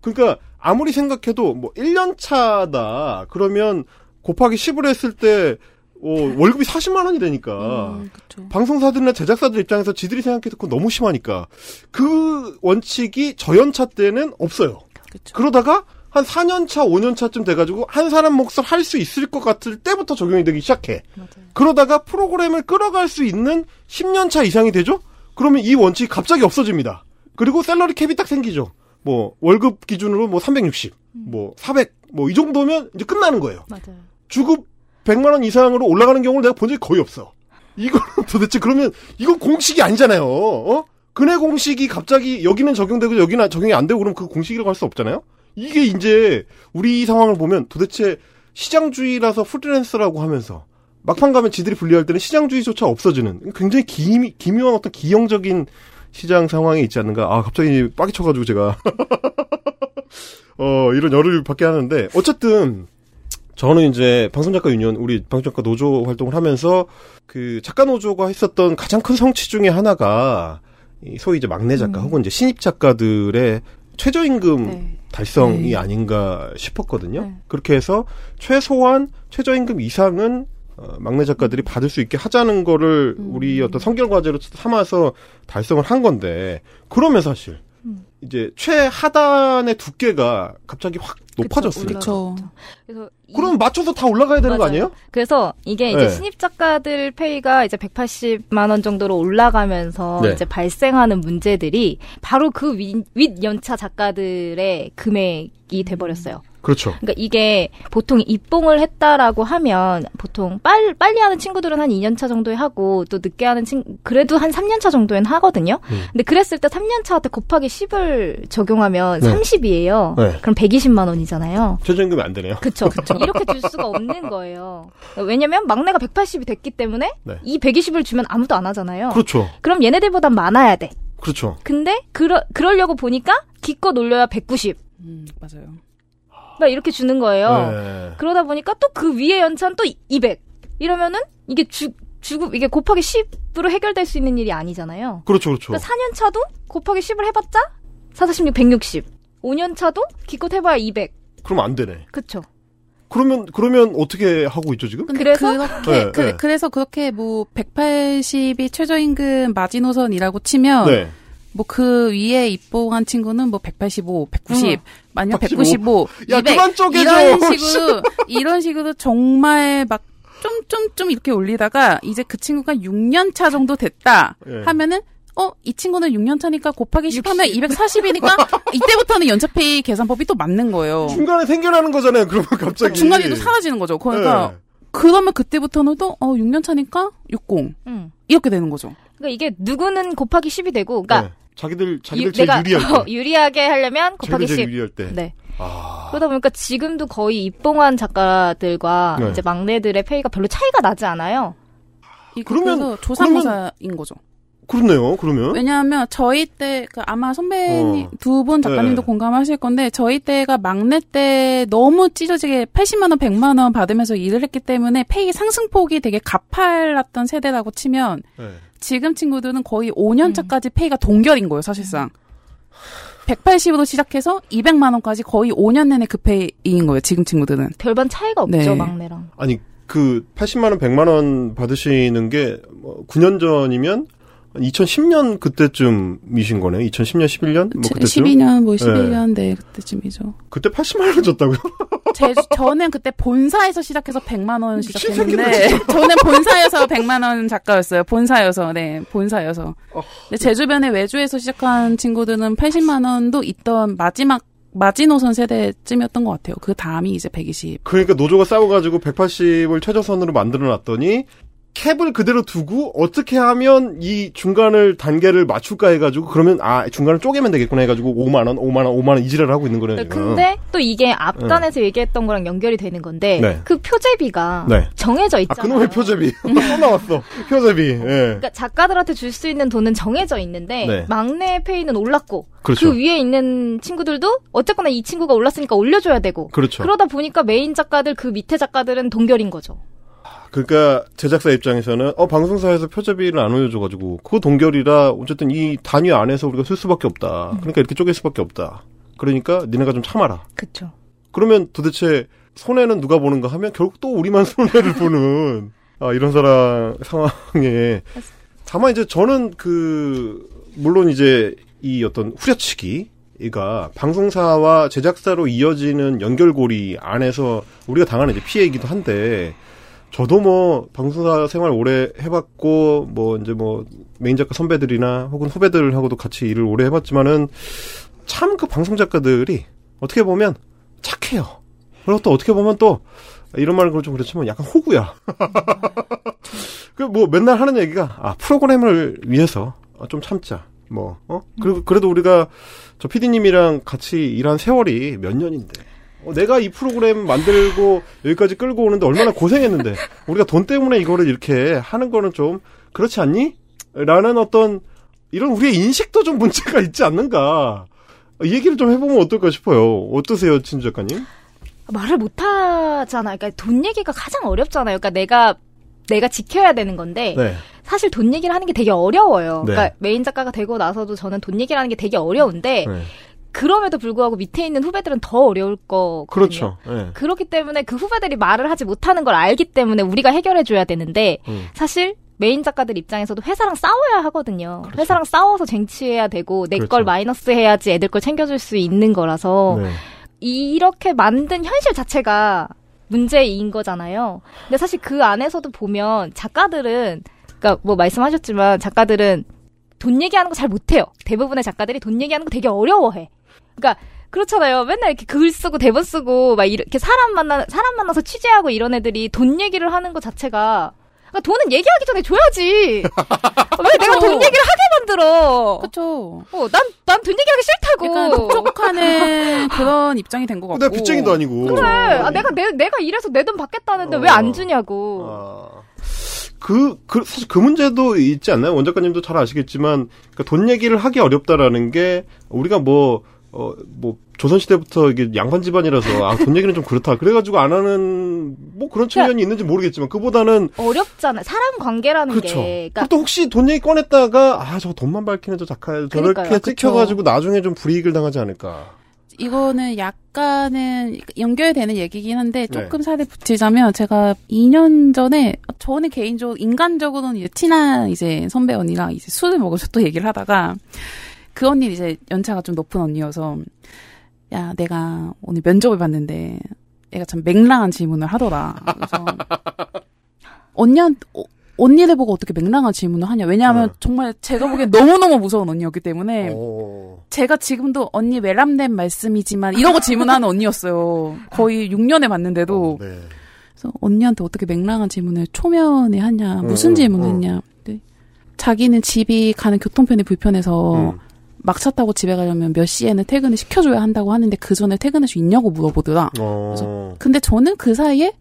그러니까 아무리 생각해도 뭐 1년 차다. 그러면 곱하기 10을 했을 때 어, 월급이 40만 원이 되니까 음. 방송사들이나 제작사들 입장에서 지들이 생각해도 그건 너무 심하니까 그 원칙이 저연차 때는 없어요. 그쵸. 그러다가 한 4년차, 5년차쯤 돼가지고 한 사람 몫을 할 수 있을 것 같을 때부터 적용이 되기 시작해. 맞아요. 그러다가 프로그램을 끌어갈 수 있는 10년차 이상이 되죠? 그러면 이 원칙이 갑자기 없어집니다. 그리고 셀러리 캡이 딱 생기죠. 뭐 월급 기준으로 뭐 360, 뭐 400, 뭐 이 정도면 이제 끝나는 거예요. 맞아요. 주급 100만 원 이상으로 올라가는 경우를 내가 본 적이 거의 없어. 이거는 도대체 그러면 이건 공식이 아니잖아요. 어? 근해 공식이 갑자기 여기는 적용되고 여기는 적용이 안 되고 그러면 그 공식이라고 할 수 없잖아요. 이게 이제 우리 상황을 보면 도대체 시장주의라서 프리랜서라고 하면서 막판 가면 지들이 분리할 때는 시장주의조차 없어지는 굉장히 기, 기묘한 어떤 기형적인 시장 상황에 있지 않는가. 아 갑자기 빡이 쳐가지고 제가 어 이런 열을 받게 하는데 어쨌든 저는 이제 방송작가 유니언 우리 방송작가 노조 활동을 하면서 그 작가 노조가 했었던 가장 큰 성취 중에 하나가 이 소위 이제 막내 작가 음. 혹은 이제 신입 작가들의 최저임금 네. 달성이 네. 아닌가 싶었거든요. 네. 그렇게 해서 최소한 최저임금 이상은 어, 막내 작가들이 받을 수 있게 하자는 거를 음. 우리 어떤 성결 과제로 삼아서 달성을 한 건데 그러면 사실 음. 이제 최하단의 두께가 갑자기 확 높아졌으니까. 그쵸. 그래서 이- 그럼 맞춰서 다 올라가야 되는 거 맞아요. 아니에요? 그래서 이게 이제 네. 신입 작가들 페이가 이제 180만 원 정도로 올라가면서 네. 이제 발생하는 문제들이 바로 그 윗, 윗 연차 작가들의 금액이 돼 버렸어요. 그렇죠. 그러니까 이게 보통 입봉을 했다라고 하면 보통 빨, 빨리 하는 친구들은 한 2년차 정도에 하고 또 늦게 하는 친 그래도 한 3년차 정도엔 하거든요. 음. 근데 그랬을 때 3년차한테 곱하기 10을 적용하면 네. 30이에요. 네. 그럼 120만 원이잖아요. 최저임금이 안 되네요. 그쵸. 이렇게 줄 수가 없는 거예요. 왜냐면 막내가 180이 됐기 때문에 네. 이 120을 주면 아무도 안 하잖아요. 그렇죠. 그럼 얘네들보단 많아야 돼. 그렇죠. 근데 그러, 그러려고 보니까 기껏 올려야 190. 음, 맞아요. 막 이렇게 주는 거예요. 네. 그러다 보니까 또 그 위에 연차는 또 200. 이러면은 이게 주, 주급, 이게 곱하기 10으로 해결될 수 있는 일이 아니잖아요. 그렇죠, 그렇죠. 그러니까 4년 차도 곱하기 10을 해봤자 4, 4, 16, 160. 5년 차도 기껏 해봐야 200. 그럼 안 되네. 그쵸. 그러면 그러면 어떻게 하고 있죠 지금? 그래서? 그렇게 네, 그, 네. 래서 그렇게 뭐 180이 최저임금 마지노선이라고 치면 네. 뭐 그 위에 입봉한 친구는 뭐 185, 190, 아니면 185. 195, 야, 200 그만 쪼개줘. 이런 식으로 이런 식으로 정말 막좀좀좀 이렇게 올리다가 이제 그 친구가 6년 차 정도 됐다 예. 하면은 어 이 친구는 6년 차니까 곱하기 10 하면 240이니까 이때부터는 연차페이 계산법이 또 맞는 거예요. 중간에 생겨나는 거잖아요. 그러면 갑자기. 중간에 또 사라지는 거죠. 그러니까 네. 그러면 그때부터는 또 어 6년 차니까 60 응. 이렇게 되는 거죠. 그러니까 이게 누구는 곱하기 10이 되고, 그러니까 네. 자기들 자기들 유- 제일 내가 유리할 때. 어, 유리하게 하려면 곱하기 자기들 제일 10. 유리할 때. 네. 아. 그러다 보니까 지금도 거의 입봉한 작가들과 네. 이제 막내들의 페이가 별로 차이가 나지 않아요. 이 그러면- 그래서 조삼모사인 거죠. 그렇네요. 그러면. 왜냐하면 저희 때 그 아마 선배님 어. 두분 작가님도 네. 공감하실 건데 저희 때가 막내 때 너무 찢어지게 80만 원, 100만 원 받으면서 일을 했기 때문에 페이 상승폭이 되게 가팔랐던 세대라고 치면 네. 지금 친구들은 거의 5년 차까지 페이가 동결인 거예요, 사실상. 180으로 시작해서 200만 원까지 거의 5년 내내 그 페이인 거예요, 지금 친구들은. 별반 차이가 없죠, 네. 막내랑. 아니 그 80만 원, 100만 원 받으시는 게뭐 9년 전이면 2010년 그때쯤이신 거네요. 2010년, 11년 뭐 그때쯤. 12년, 뭐 11년, 네, 그때쯤이죠. 그때 80만 원 줬다고요? 제, 저는 그때 본사에서 시작해서 100만 원 시작했는데 저는 본사여서 100만 원 작가였어요. 본사여서 네 본사여서. 어. 근데 제 주변에 외주에서 시작한 친구들은 80만 원도 있던 마지막 마지노선 세대쯤이었던 것 같아요. 그 다음이 이제 120. 그러니까 노조가 싸워가지고 180을 최저선으로 만들어놨더니 cap을 그대로 두고 어떻게 하면 이 중간을 단계를 맞출까 해가지고 그러면 아 중간을 쪼개면 되겠구나 해가지고 5만 원, 5만 원, 5만 원 이지랄을 하고 있는 거네요. 근데 또 이게 앞단에서 얘기했던 거랑 연결이 되는 건데 네. 그 표제비가 네. 정해져 아 있잖아요. 그놈의 표제비 또 나왔어. 표제비. 예. 그러니까 작가들한테 줄 수 있는 돈은 정해져 있는데 네. 막내 페이는 올랐고 그렇죠. 그 위에 있는 친구들도 어쨌거나 이 친구가 올랐으니까 올려줘야 되고 그렇죠. 그러다 보니까 메인 작가들 그 밑에 작가들은 동결인 거죠. 그러니까 제작사 입장에서는 어 방송사에서 표제비를 안 올려줘가지고 그거 동결이라 어쨌든 이 단위 안에서 우리가 쓸 수밖에 없다. 그러니까 이렇게 쪼갤 수밖에 없다. 그러니까 니네가 좀 참아라. 그렇죠. 그러면 도대체 손해는 누가 보는가 하면 결국 또 우리만 손해를 보는. 아, 이런 사람 상황에 다만 이제 저는 그 물론 이제 이 어떤 후려치기가 방송사와 제작사로 이어지는 연결고리 안에서 우리가 당하는 이제 피해이기도 한데 저도 뭐 방송사 생활 오래 해봤고 뭐 이제 뭐 메인 작가 선배들이나 혹은 후배들하고도 같이 일을 오래 해봤지만은 참 그 방송 작가들이 어떻게 보면 착해요. 그리고 또 어떻게 보면 또 이런 말은 좀 그렇지만 약간 호구야. 그 뭐 맨날 하는 얘기가 아 프로그램을 위해서 좀 참자. 뭐 어? 그리고 그래도 우리가 저 PD님이랑 같이 일한 세월이 몇 년인데. 어, 내가 이 프로그램 만들고 여기까지 끌고 오는데 얼마나 고생했는데 우리가 돈 때문에 이거를 이렇게 하는 거는 좀 그렇지 않니? 라는 어떤 이런 우리의 인식도 좀 문제가 있지 않는가. 이 얘기를 좀 해보면 어떨까 싶어요. 어떠세요, 진주 작가님? 말을 못 하잖아요. 그러니까 돈 얘기가 가장 어렵잖아요. 그러니까 내가 내가 지켜야 되는 건데 네. 사실 돈 얘기를 하는 게 되게 어려워요. 네. 그러니까 메인 작가가 되고 나서도 저는 돈 얘기를 하는 게 되게 어려운데 네. 그럼에도 불구하고 밑에 있는 후배들은 더 어려울 거거든요. 그렇죠. 네. 그렇기 때문에 그 후배들이 말을 하지 못하는 걸 알기 때문에 우리가 해결해 줘야 되는데 음. 사실 메인 작가들 입장에서도 회사랑 싸워야 하거든요. 그렇죠. 회사랑 싸워서 쟁취해야 되고 내걸 그렇죠. 마이너스 해야지 애들 걸 챙겨줄 수 있는 거라서 네. 이렇게 만든 현실 자체가 문제인 거잖아요. 근데 사실 그 안에서도 보면 작가들은 그러니까 뭐 말씀하셨지만 작가들은 돈 얘기하는 거 잘 못해요. 대부분의 작가들이 돈 얘기하는 거 되게 어려워해. 그러니까 그렇잖아요. 맨날 이렇게 글 쓰고 대본 쓰고 막 이렇게 사람 만나 사람 만나서 취재하고 이런 애들이 돈 얘기를 하는 것 자체가 그러니까 돈은 얘기하기 전에 줘야지. 왜 내가 돈 얘기를 하게 만들어? 그쵸. 어, 난, 난 돈 얘기하기 싫다고. 약간 촉촉하는 그런 입장이 된 것 같고. 근데 빚쟁이도 아니고. 그래. 아, 내가, 내, 내가 이래서 내 돈 받겠다는데 어. 왜안 주냐고. 아, 그, 그, 사실 그 문제도 있지 않나요? 원 작가님도 잘 아시겠지만, 그러니까 돈 얘기를 하기 어렵다라는 게, 우리가 뭐, 어, 뭐, 조선시대부터 이게 양반 집안이라서, 아, 돈 얘기는 좀 그렇다. 그래가지고 안 하는, 뭐 그런 측면이 있는지 모르겠지만, 그보다는, 어렵잖아요. 사람 관계라는 그렇죠. 게. 그러니까 또 혹시 돈 얘기 꺼냈다가, 아, 저 돈만 밝히는 저 작가, 저렇게. 찍혀가지고 나중에 좀 불이익을 당하지 않을까. 이거는 약간은 연결되는 얘기긴 한데 조금 네. 살에 붙이자면 제가 2년 전에 저는 개인적으로 인간적으로는 이제 친한 이제 선배 언니랑 이제 술을 먹어서 또 얘기를 하다가 그 언니 이제 연차가 좀 높은 언니여서 야 내가 오늘 면접을 봤는데 애가 참 맹랑한 질문을 하더라. 그래서 언니한 어, 언니를 보고 어떻게 맹랑한 질문을 하냐? 왜냐하면 네. 정말 제가 보기엔 너무너무 무서운 언니였기 때문에 어. 제가 지금도 언니 외람된 말씀이지만 이러고 질문하는 언니였어요. 거의 6년에 봤는데도 네. 그래서 언니한테 어떻게 맹랑한 질문을 초면에 하냐, 무슨 음, 질문을 음. 했냐. 네. 자기는 집이 가는 교통편이 불편해서 음. 막차 타고 집에 가려면 몇 시에는 퇴근을 시켜줘야 한다고 하는데 그 전에 퇴근할 수 있냐고 물어보더라. 어. 근데 저는 그 사이에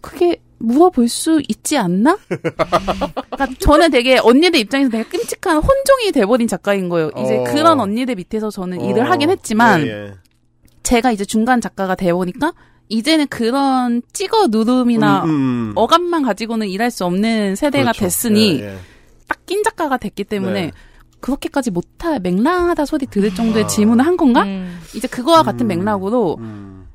그게 물어볼 수 있지 않나? 그러니까 저는 되게 언니들 입장에서 되게 끔찍한 혼종이 돼버린 작가인 거예요. 이제 어. 그런 언니들 밑에서 저는 일을 어. 하긴 했지만 예, 예. 제가 이제 중간 작가가 돼보니까 이제는 그런 찍어 누름이나 음, 음. 어감만 가지고는 일할 수 없는 세대가 그렇죠. 됐으니 예, 예. 딱낀 작가가 됐기 때문에 네. 그렇게까지 못할 맹랑하다 소리 들을 정도의 질문을 한 건가? 음. 이제 그거와 같은 음. 맥락으로 음.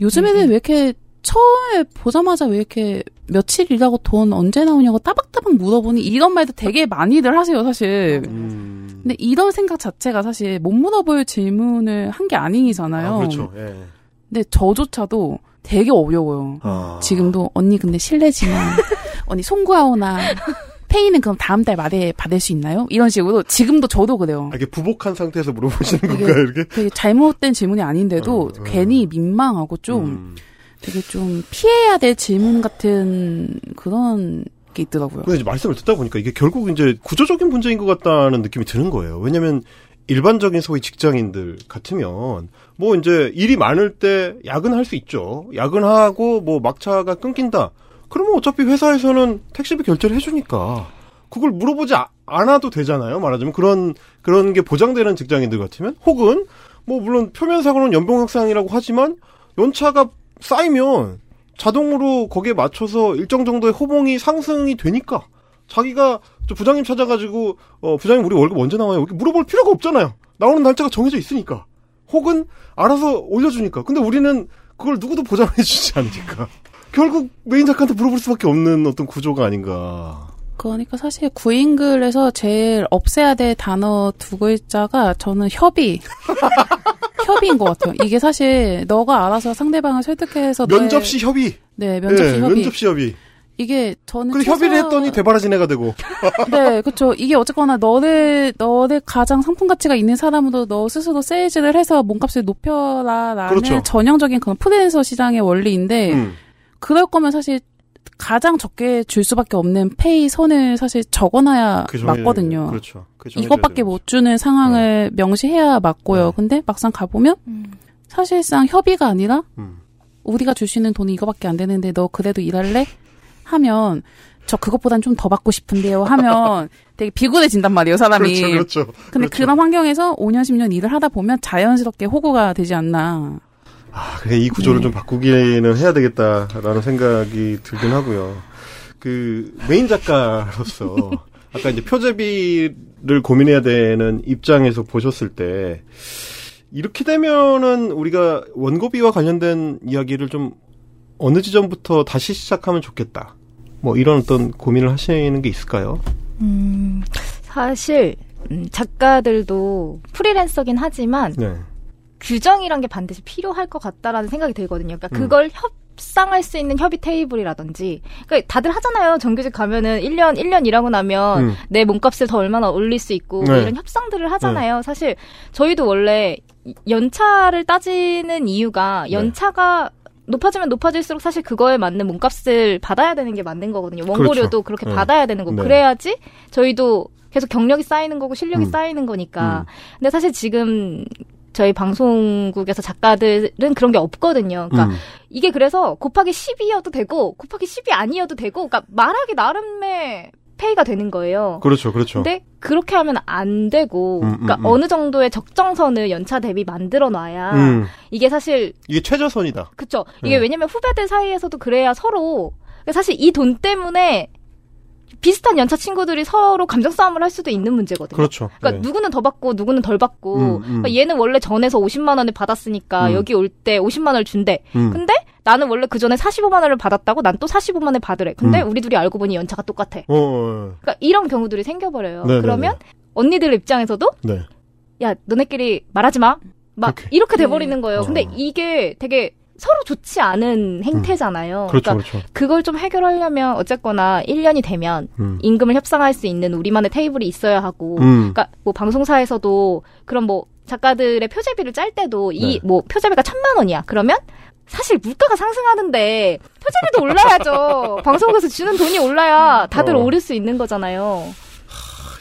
요즘 애들 왜 이렇게 처음에 보자마자 왜 이렇게 며칠 일하고 돈 언제 나오냐고 따박따박 물어보니 이런 말도 되게 많이들 하세요 사실. 음. 근데 이런 생각 자체가 사실 못 물어볼 질문을 한 게 아니잖아요. 아, 그렇죠. 예. 근데 저조차도 되게 어려워요. 아. 지금도 언니 근데 실례지만 언니 송구하오나 페이는 그럼 다음 달 말에 받을 수 있나요? 이런 식으로 지금도 저도 그래요. 아, 이게 부복한 상태에서 물어보시는 이게 건가요, 이렇게? 되게 잘못된 질문이 아닌데도 어, 어. 괜히 민망하고 좀 음. 되게 좀 피해야 될 질문 같은 그런 게 있더라고요. 근데 이제 말씀을 듣다 보니까 이게 결국 이제 구조적인 문제인 것 같다는 느낌이 드는 거예요. 왜냐면 일반적인 소위 직장인들 같으면 뭐 이제 일이 많을 때 야근할 수 있죠. 야근하고 뭐 막차가 끊긴다. 그러면 어차피 회사에서는 택시비 결제를 해주니까 그걸 물어보지 아- 않아도 되잖아요. 말하자면 그런 그런 게 보장되는 직장인들 같으면 혹은 뭐 물론 표면상으로는 연봉 협상이라고 하지만 연차가 쌓이면 자동으로 거기에 맞춰서 일정 정도의 호봉이 상승이 되니까 자기가 저 부장님 찾아가지고 어 부장님 우리 월급 언제 나와요? 이렇게 물어볼 필요가 없잖아요. 나오는 날짜가 정해져 있으니까. 혹은 알아서 올려주니까. 근데 우리는 그걸 누구도 보장해주지 않으니까. 결국 메인 작가한테 물어볼 수밖에 없는 어떤 구조가 아닌가. 그러니까 사실 구인글에서 제일 없애야 될 단어 두 글자가 저는 협의. 협의인 것 같아요. 이게 사실 너가 알아서 상대방을 설득해서 면접시 협의. 네 면접시 예, 협의. 면접시 협의. 이게 저는 근데 최소- 협의를 했더니 되바라진 애가 되고. 네, 그렇죠. 이게 어쨌거나 너를 너를 가장 상품 가치가 있는 사람으로 너 스스로 세일즈를 해서 몸값을 높여라라는 그렇죠. 전형적인 그런 프리랜서 시장의 원리인데 음. 그럴 거면 사실 가장 적게 줄 수밖에 없는 페이 선을 사실 적어놔야 정해져야 맞거든요. 그렇죠. 정해져야 이것밖에 못 주는 상황을 명시해야 맞고요. 네. 근데 막상 가보면 음. 사실상 협의가 아니라. 음. 우리가 줄 수 있는 돈이 이거밖에 안 되는데 너 그래도 일할래? 하면 저 그것보단 좀 더 받고 싶은데요 하면 되게 비굴해진단 말이에요 사람이. 그렇죠, 그렇죠. 근데 그렇죠. 그런 환경에서 5년 10년 일을 하다 보면 자연스럽게 호구가 되지 않나. 아, 그래 이 구조를 네. 좀 바꾸기는 해야 되겠다라는 생각이 들긴 하고요. 그 메인 작가로서 아까 이제 표제비를 고민해야 되는 입장에서 보셨을 때 이렇게 되면은 우리가 원고비와 관련된 이야기를 좀 어느 지점부터 다시 시작하면 좋겠다. 뭐 이런 어떤 고민을 하시는 게 있을까요? 음, 사실 음, 작가들도 프리랜서긴 하지만 네. 규정이란 게 반드시 필요할 것 같다라는 생각이 들거든요. 그러니까 음. 그걸 협상할 수 있는 협의 테이블이라든지. 그러니까 다들 하잖아요. 정규직 가면은 1년, 1년 일하고 나면 음. 내 몸값을 더 얼마나 올릴 수 있고 뭐 네. 이런 협상들을 하잖아요. 사실 저희도 원래 연차를 따지는 이유가 네. 연차가 높아지면 높아질수록 사실 그거에 맞는 몸값을 받아야 되는 게 맞는 거거든요. 원고료도 그렇게 네. 받아야 되는 거고 네. 그래야지 저희도 계속 경력이 쌓이는 거고 실력이 음. 쌓이는 거니까. 음. 근데 사실 지금 저희 방송국에서 작가들은 그런 게 없거든요. 그러니까 음. 이게 그래서 곱하기 10이어도 되고 곱하기 10이 아니어도 되고 그러니까 말하기 나름의 페이가 되는 거예요. 그렇죠, 그렇죠. 근데 그렇게 하면 안 되고 음, 음, 그러니까 음. 어느 정도의 적정선을 연차 대비 만들어 놔야 음. 이게 사실 이게 최저선이다. 그쵸 이게 네. 왜냐면 후배들 사이에서도 그래야 서로 사실 이 돈 때문에 비슷한 연차 친구들이 서로 감정 싸움을 할 수도 있는 문제거든요. 그렇죠. 그러니까 네. 누구는 더 받고 누구는 덜 받고 음, 음. 그러니까 얘는 원래 전에서 50만 원을 받았으니까 음. 여기 올 때 50만 원을 준대. 음. 근데 나는 원래 그 전에 45만 원을 받았다고 난 또 45만 원을 받으래. 근데 음. 우리 둘이 알고 보니 연차가 똑같아. 어, 어, 그러니까 이런 경우들이 생겨버려요. 네, 그러면 네, 언니들 입장에서도 네. 야 너네끼리 말하지 마. 막 그렇게. 이렇게 돼버리는 거예요. 어. 근데 이게 되게 서로 좋지 않은 행태잖아요. 그렇죠, 그러니까 그렇죠. 그걸 좀 해결하려면 어쨌거나 1년이 되면 음. 임금을 협상할 수 있는 우리만의 테이블이 있어야 하고 음. 그러니까 뭐 방송사에서도 그런 뭐 작가들의 표제비를 짤 때도 네. 이뭐 표제비가 천만 원이야. 그러면 사실 물가가 상승하는데 표제비도 올라야죠. 방송국에서 주는 돈이 올라야 다들 어. 오를 수 있는 거잖아요.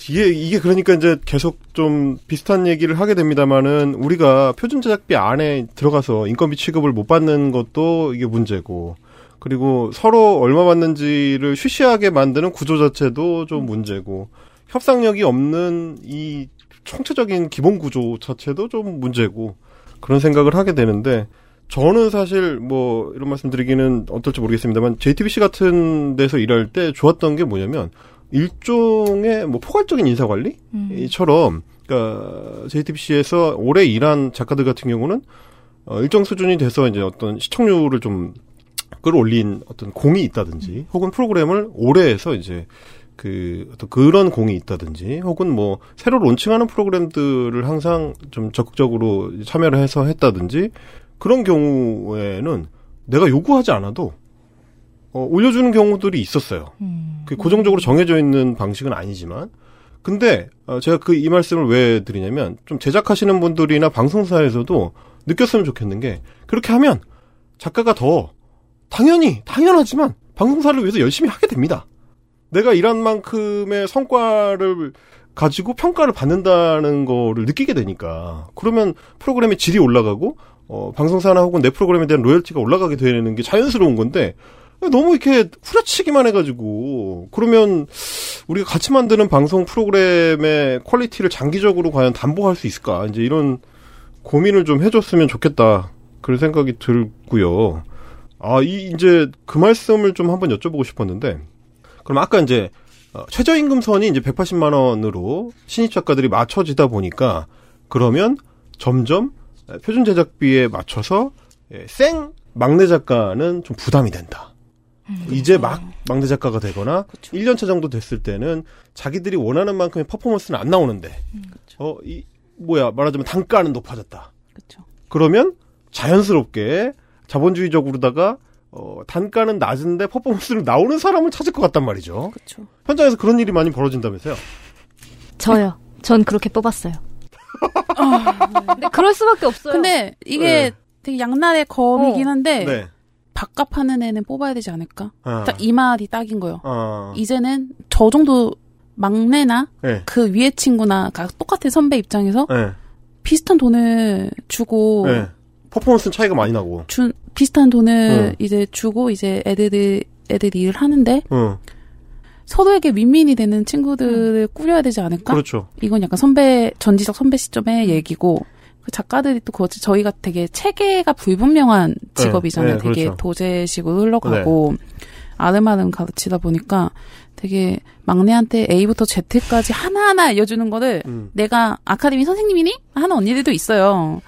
이게 이게 그러니까 이제 계속 좀 비슷한 얘기를 하게 됩니다만은 우리가 표준 제작비 안에 들어가서 인건비 취급을 못 받는 것도 이게 문제고 그리고 서로 얼마 받는지를 쉬쉬하게 만드는 구조 자체도 좀 문제고 협상력이 없는 이 총체적인 기본 구조 자체도 좀 문제고 그런 생각을 하게 되는데 저는 사실 뭐 이런 말씀 드리기는 어떨지 모르겠습니다만 JTBC 같은 데서 일할 때 좋았던 게 뭐냐면 일종의 뭐 포괄적인 인사 관리 음. 이처럼 그러니까 JTBC에서 오래 일한 작가들 같은 경우는 어, 일정 수준이 돼서 이제 어떤 시청률을 좀 끌어올린 어떤 공이 있다든지 혹은 프로그램을 오래 해서 이제 그 어떤 그런 공이 있다든지 혹은 뭐 새로 론칭하는 프로그램들을 항상 좀 적극적으로 참여를 해서 했다든지 그런 경우에는 내가 요구하지 않아도 어, 올려주는 경우들이 있었어요. 그 고정적으로 정해져 있는 방식은 아니지만 근데 어, 제가 그 이 말씀을 왜 드리냐면 좀 제작하시는 분들이나 방송사에서도 느꼈으면 좋겠는 게 그렇게 하면 작가가 더 당연히 당연하지만 방송사를 위해서 열심히 하게 됩니다. 내가 일한 만큼의 성과를 가지고 평가를 받는다는 거를 느끼게 되니까 그러면 프로그램의 질이 올라가고 어, 방송사나 혹은 내 프로그램에 대한 로열티가 올라가게 되는 게 자연스러운 건데 너무 이렇게 후려치기만 해가지고 그러면 우리가 같이 만드는 방송 프로그램의 quality를 장기적으로 과연 담보할 수 있을까 이제 이런 고민을 좀 해줬으면 좋겠다 그런 생각이 들고요. 아, 이 이제 그 말씀을 좀 한번 여쭤보고 싶었는데 그럼 아까 이제 어, 최저임금 선이 이제 180만 원으로 신입 작가들이 맞춰지다 보니까 그러면 점점 표준 제작비에 맞춰서 예, 생 막내 작가는 좀 부담이 된다. 이제 막 막내 작가가 되거나 그쵸. 1년차 정도 됐을 때는 자기들이 원하는 만큼의 퍼포먼스는 안 나오는데 어, 이 뭐야 말하자면 단가는 높아졌다. 그렇죠. 그러면 자연스럽게 자본주의적으로다가 어, 단가는 낮은데 퍼포먼스를 나오는 사람을 찾을 것 같단 말이죠. 그렇죠. 현장에서 그런 일이 많이 벌어진다면서요. 저요. 전 그렇게 뽑았어요. 근데 그럴 수밖에 없어요. 근데 이게 네. 되게 양날의 검이긴 한데 네. 밥값 하는 애는 뽑아야 되지 않을까? 아. 딱이 말이 딱인 거예요. 아. 이제는 저 정도 막내나 네. 그 위에 친구나 가- 똑같은 선배 입장에서 네. 비슷한 돈을 주고 네. 퍼포먼스는 차이가 많이 나고. 준 비슷한 돈을 응. 이제 주고 이제 애들이 애들이 일을 하는데 응. 서로에게 윈윈이 되는 친구들을 꾸려야 되지 않을까? 그렇죠. 이건 약간 선배 전지적 선배 시점의 얘기고 그 작가들이 또 그거 저희가 되게 체계가 불분명한 직업이잖아요. 네, 되게 그렇죠. 도제식으로 흘러가고 아름아름 가르치다 보니까 되게 막내한테 A부터 Z까지 하나하나 알려주는 거를 음. 내가 아카데미 선생님이니? 하는 언니들도 있어요.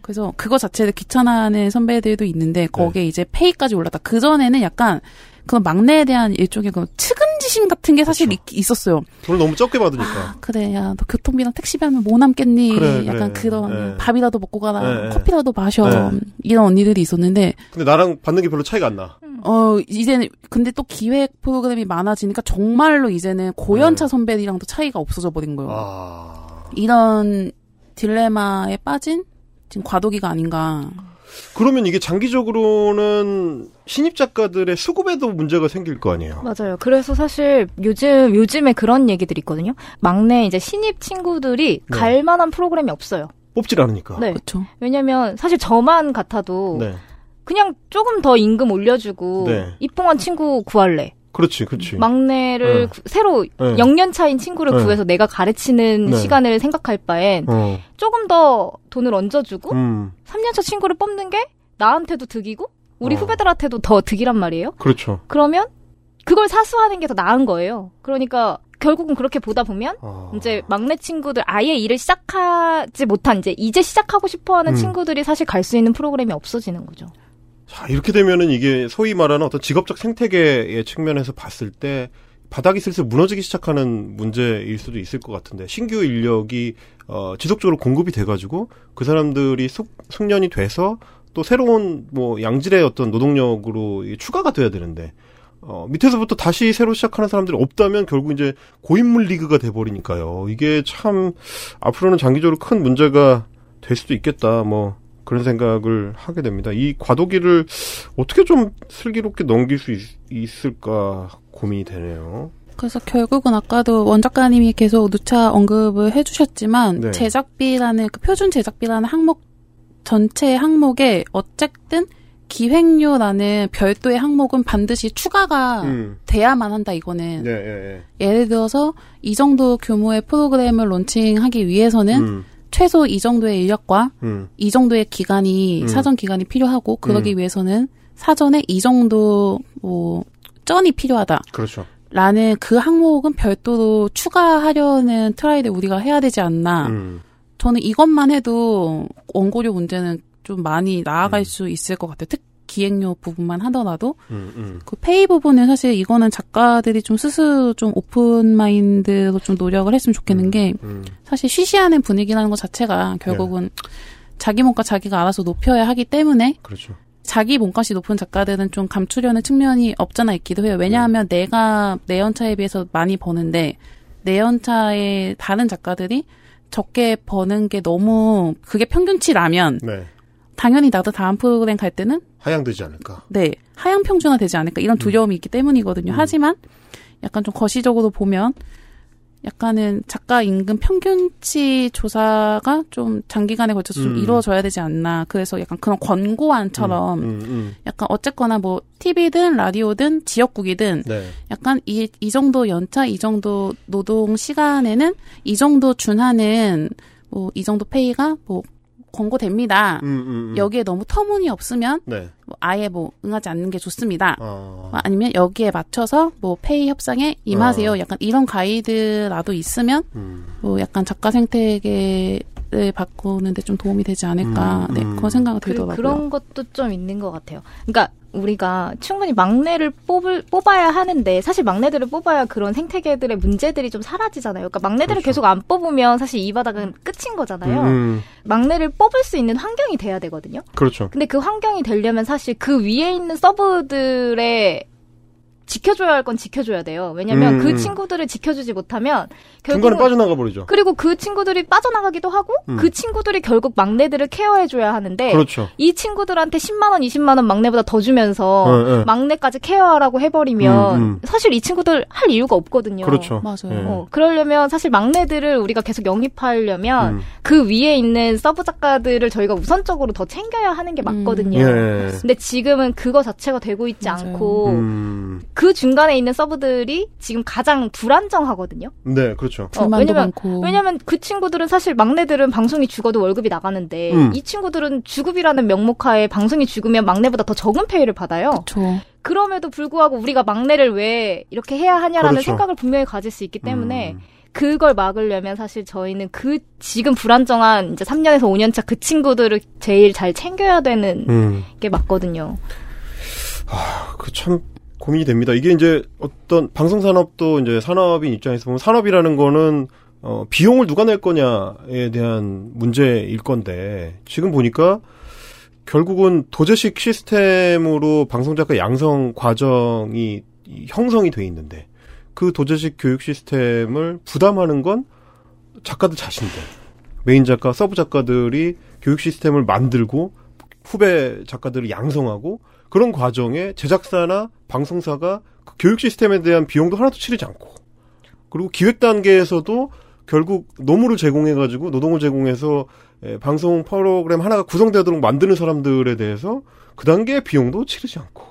그래서 그거 자체를 귀찮아하는 선배들도 있는데 거기에 이제 페이까지 올랐다. 그 전에는 약간 그 막내에 대한 일종의 그 측은지심 같은 게 사실 그렇죠. 있- 있었어요. 돈을 너무 적게 받으니까. 아, 그래, 야, 너 교통비랑 택시비 하면 뭐 남겠니? 그래, 약간 그래. 그런 네. 밥이라도 먹고 가라, 네, 네. 커피라도 마셔 네. 이런 언니들이 있었는데 근데 나랑 받는 게 별로 차이가 안 나. 어 이제는 근데 또 기획 프로그램이 많아지니까 정말로 이제는 고연차 네. 선배들이랑도 차이가 없어져 버린 거예요. 아. 이런 딜레마에 빠진 지금 과도기가 아닌가. 그러면 이게 장기적으로는 신입 작가들의 수급에도 문제가 생길 거 아니에요. 맞아요. 그래서 사실 요즘 요즘에 그런 얘기들이 있거든요. 막내 이제 신입 친구들이 네. 갈 만한 프로그램이 없어요. 뽑질 않으니까. 네. 그렇죠. 왜냐면 사실 저만 같아도 네. 그냥 조금 더 임금 올려주고 네. 이뽕한 친구 구할래. 그렇지, 그렇지. 막내를 네. 구- 새로 네. 0년 차인 친구를 네. 구해서 내가 가르치는 네. 시간을 생각할 바엔 어. 조금 더 돈을 얹어주고 음. 3년 차 친구를 뽑는 게 나한테도 득이고 우리 어. 후배들한테도 더 득이란 말이에요. 그렇죠. 그러면 그걸 사수하는 게 더 나은 거예요. 그러니까 결국은 그렇게 보다 보면 아. 이제 막내 친구들 아예 일을 시작하지 못한 이제 이제 시작하고 싶어하는 음. 친구들이 사실 갈 수 있는 프로그램이 없어지는 거죠. 자, 이렇게 되면은 이게 소위 말하는 어떤 직업적 생태계의 측면에서 봤을 때 바닥이 슬슬 무너지기 시작하는 문제일 수도 있을 것 같은데 신규 인력이 어, 지속적으로 공급이 돼가지고 그 사람들이 숙, 숙련이 돼서 또 새로운 뭐 양질의 어떤 노동력으로 추가가 돼야 되는데 어, 밑에서부터 다시 새로 시작하는 사람들이 없다면 결국 이제 고인물 리그가 돼버리니까요. 이게 참 앞으로는 장기적으로 큰 문제가 될 수도 있겠다. 뭐 그런 생각을 하게 됩니다. 이 과도기를 어떻게 좀 슬기롭게 넘길 수 있, 을까 고민이 되네요. 그래서 결국은 아까도 원 작가님이 계속 누차 언급을 해주셨지만 네. 제작비라는 그 표준 제작비라는 항목 전체 항목에 어쨌든 기획료라는 별도의 항목은 반드시 추가가 음. 돼야만 한다 이거는 예, 예, 예. 예를 들어서 이 정도 규모의 프로그램을 론칭하기 위해서는 음, 최소 이 정도의 인력과 음, 이 정도의 기간이 음. 사전 기간이 필요하고 그러기 음. 위해서는 사전에 이 정도 뭐 쩐이 필요하다. 그렇죠. 라는 그 항목은 별도로 추가하려는 try를 우리가 해야 되지 않나. 음, 저는 이것만 해도 원고료 문제는 좀 많이 나아갈 음. 수 있을 것 같아요. 특히 기획료 부분만 하더라도 음, 음. 그 페이 부분은 사실 이거는 작가들이 좀 스스로 좀 open mind로 좀 노력을 했으면 좋겠는 게 음, 사실 쉬쉬하는 분위기라는 것 자체가 결국은 자기 몸값 자기가 알아서 높여야 하기 때문에 그렇죠. 자기 몸값이 높은 작가들은 좀 감추려는 측면이 없잖아 있기도 해요. 왜냐하면 내가 내 연차에 비해서 많이 버는데 내 연차의 다른 작가들이 적게 버는 게 너무 그게 평균치라면 네. 당연히 나도 다음 프로그램 갈 때는 하향되지 않을까. 네 하향 평준화 되지 않을까 이런 두려움이 있기 때문이거든요. 음. 하지만 약간 좀 거시적으로 보면 약간은 작가 임금 평균치 조사가 좀 장기간에 걸쳐서 좀 음. 이루어져야 되지 않나. 그래서 약간 그런 권고안처럼 음, 음, 약간 어쨌거나 뭐 TV든 라디오든 지역국이든 네. 약간 이, 이 정도 연차, 이 정도 노동 시간에는 이 정도 준하는 뭐 이 정도 페이가 뭐 권고됩니다. 음, 음, 음. 여기에 너무 터무니 없으면 네. 뭐 아예 뭐 응하지 않는 게 좋습니다. 아, 아, 아니면 여기에 맞춰서 뭐 페이 협상에 임하세요. 어. 약간 이런 가이드라도 있으면 음, 뭐 약간 작가 생태계를 네, 바꾸는데 좀 도움이 되지 않을까 음, 네 음. 그런 생각이 그, 들더라고요. 그 런 것도 좀 있는 것 같아요. 그러니까 우리가 충분히 막내를 뽑을 뽑아야 하는데 사실 막내들을 뽑아야 그런 생태계들의 문제들이 좀 사라지잖아요. 그러니까 막내들을 그렇죠. 계속 안 뽑으면 사실 이 바닥은 끝인 거잖아요. 음, 막내를 뽑을 수 있는 환경이 돼야 되거든요. 그렇죠. 근데 그 환경이 되려면 사실 그 위에 있는 서브들의 지켜줘야 할 건 지켜줘야 돼요. 왜냐면 음, 그 음. 친구들을 지켜주지 못하면 중간에 결국은 빠져나가 버리죠. 그리고 그 친구들이 빠져나가기도 하고 음. 그 친구들이 결국 막내들을 care해줘야 하는데 그렇죠. 이 친구들한테 10만 원, 20만 원 막내보다 더 주면서 네, 네. 막내까지 care하라고 해버리면 음, 음. 사실 이 친구들 할 이유가 없거든요. 그렇죠. 맞아요. 예. 어, 그러려면 사실 막내들을 우리가 계속 영입하려면 음. 그 위에 있는 서브 작가들을 저희가 우선적으로 더 챙겨야 하는 게 맞거든요. 예. 근데 지금은 그거 자체가 되고 있지 맞아요. 않고 음, 그 중간에 있는 서브들이 지금 가장 불안정하거든요. 네, 그렇죠. 불만도 왜냐면- 많고 왜냐면 그 친구들은 사실 막내들은 방송이 죽어도 월급이 나가는데 음. 이 친구들은 주급이라는 명목하에 방송이 죽으면 막내보다 더 적은 페이를 받아요. 그렇죠. 그럼에도 불구하고 우리가 막내를 왜 이렇게 해야 하냐라는 그렇죠. 생각을 분명히 가질 수 있기 때문에 음. 그걸 막으려면 사실 저희는 그 지금 불안정한 이제 3년에서 5년 차 그 친구들을 제일 잘 챙겨야 되는 음. 게 맞거든요. 그 참 고민이 됩니다. 이게 이제 어떤 방송 산업도 이제 산업인 입장에서 보면 산업이라는 거는 어, 비용을 누가 낼 거냐에 대한 문제일 건데 지금 보니까 결국은 도제식 시스템으로 방송 작가 양성 과정이 이 형성이 돼 있는데 그 도제식 교육 시스템을 부담하는 건 작가들 자신들 메인 작가, 서브 작가들이 교육 시스템을 만들고 후배 작가들을 양성하고 그런 과정에 제작사나 방송사가 그 교육 시스템에 대한 비용도 하나도 치르지 않고 그리고 기획 단계에서도 결국 노무를 제공해가지고 노동을 제공해서 에, 방송 프로그램 하나가 구성되도록 만드는 사람들에 대해서 그 단계의 비용도 치르지 않고.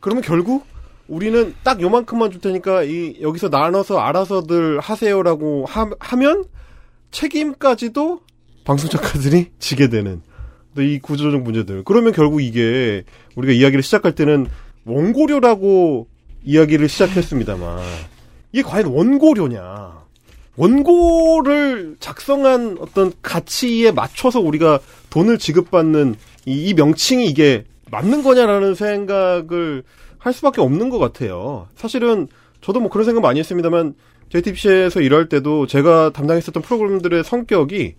그러면 결국 우리는 딱 요만큼만 줄 테니까 이 여기서 나눠서 알아서들 하세요라고 하, 하면 책임까지도 방송 작가들이 지게 되는 이 구조적 문제들. 그러면 결국 이게 우리가 이야기를 시작할 때는 원고료라고 이야기를 시작했습니다만 이게 과연 원고료냐? 원고를 작성한 어떤 가치에 맞춰서 우리가 돈을 지급받는 이, 이 명칭이 이게 맞는 거냐라는 생각을 할 수밖에 없는 것 같아요. 사실은 저도 뭐 그런 생각 많이 했습니다만 JTBC에서 일할 때도 제가 담당했었던 프로그램들의 성격이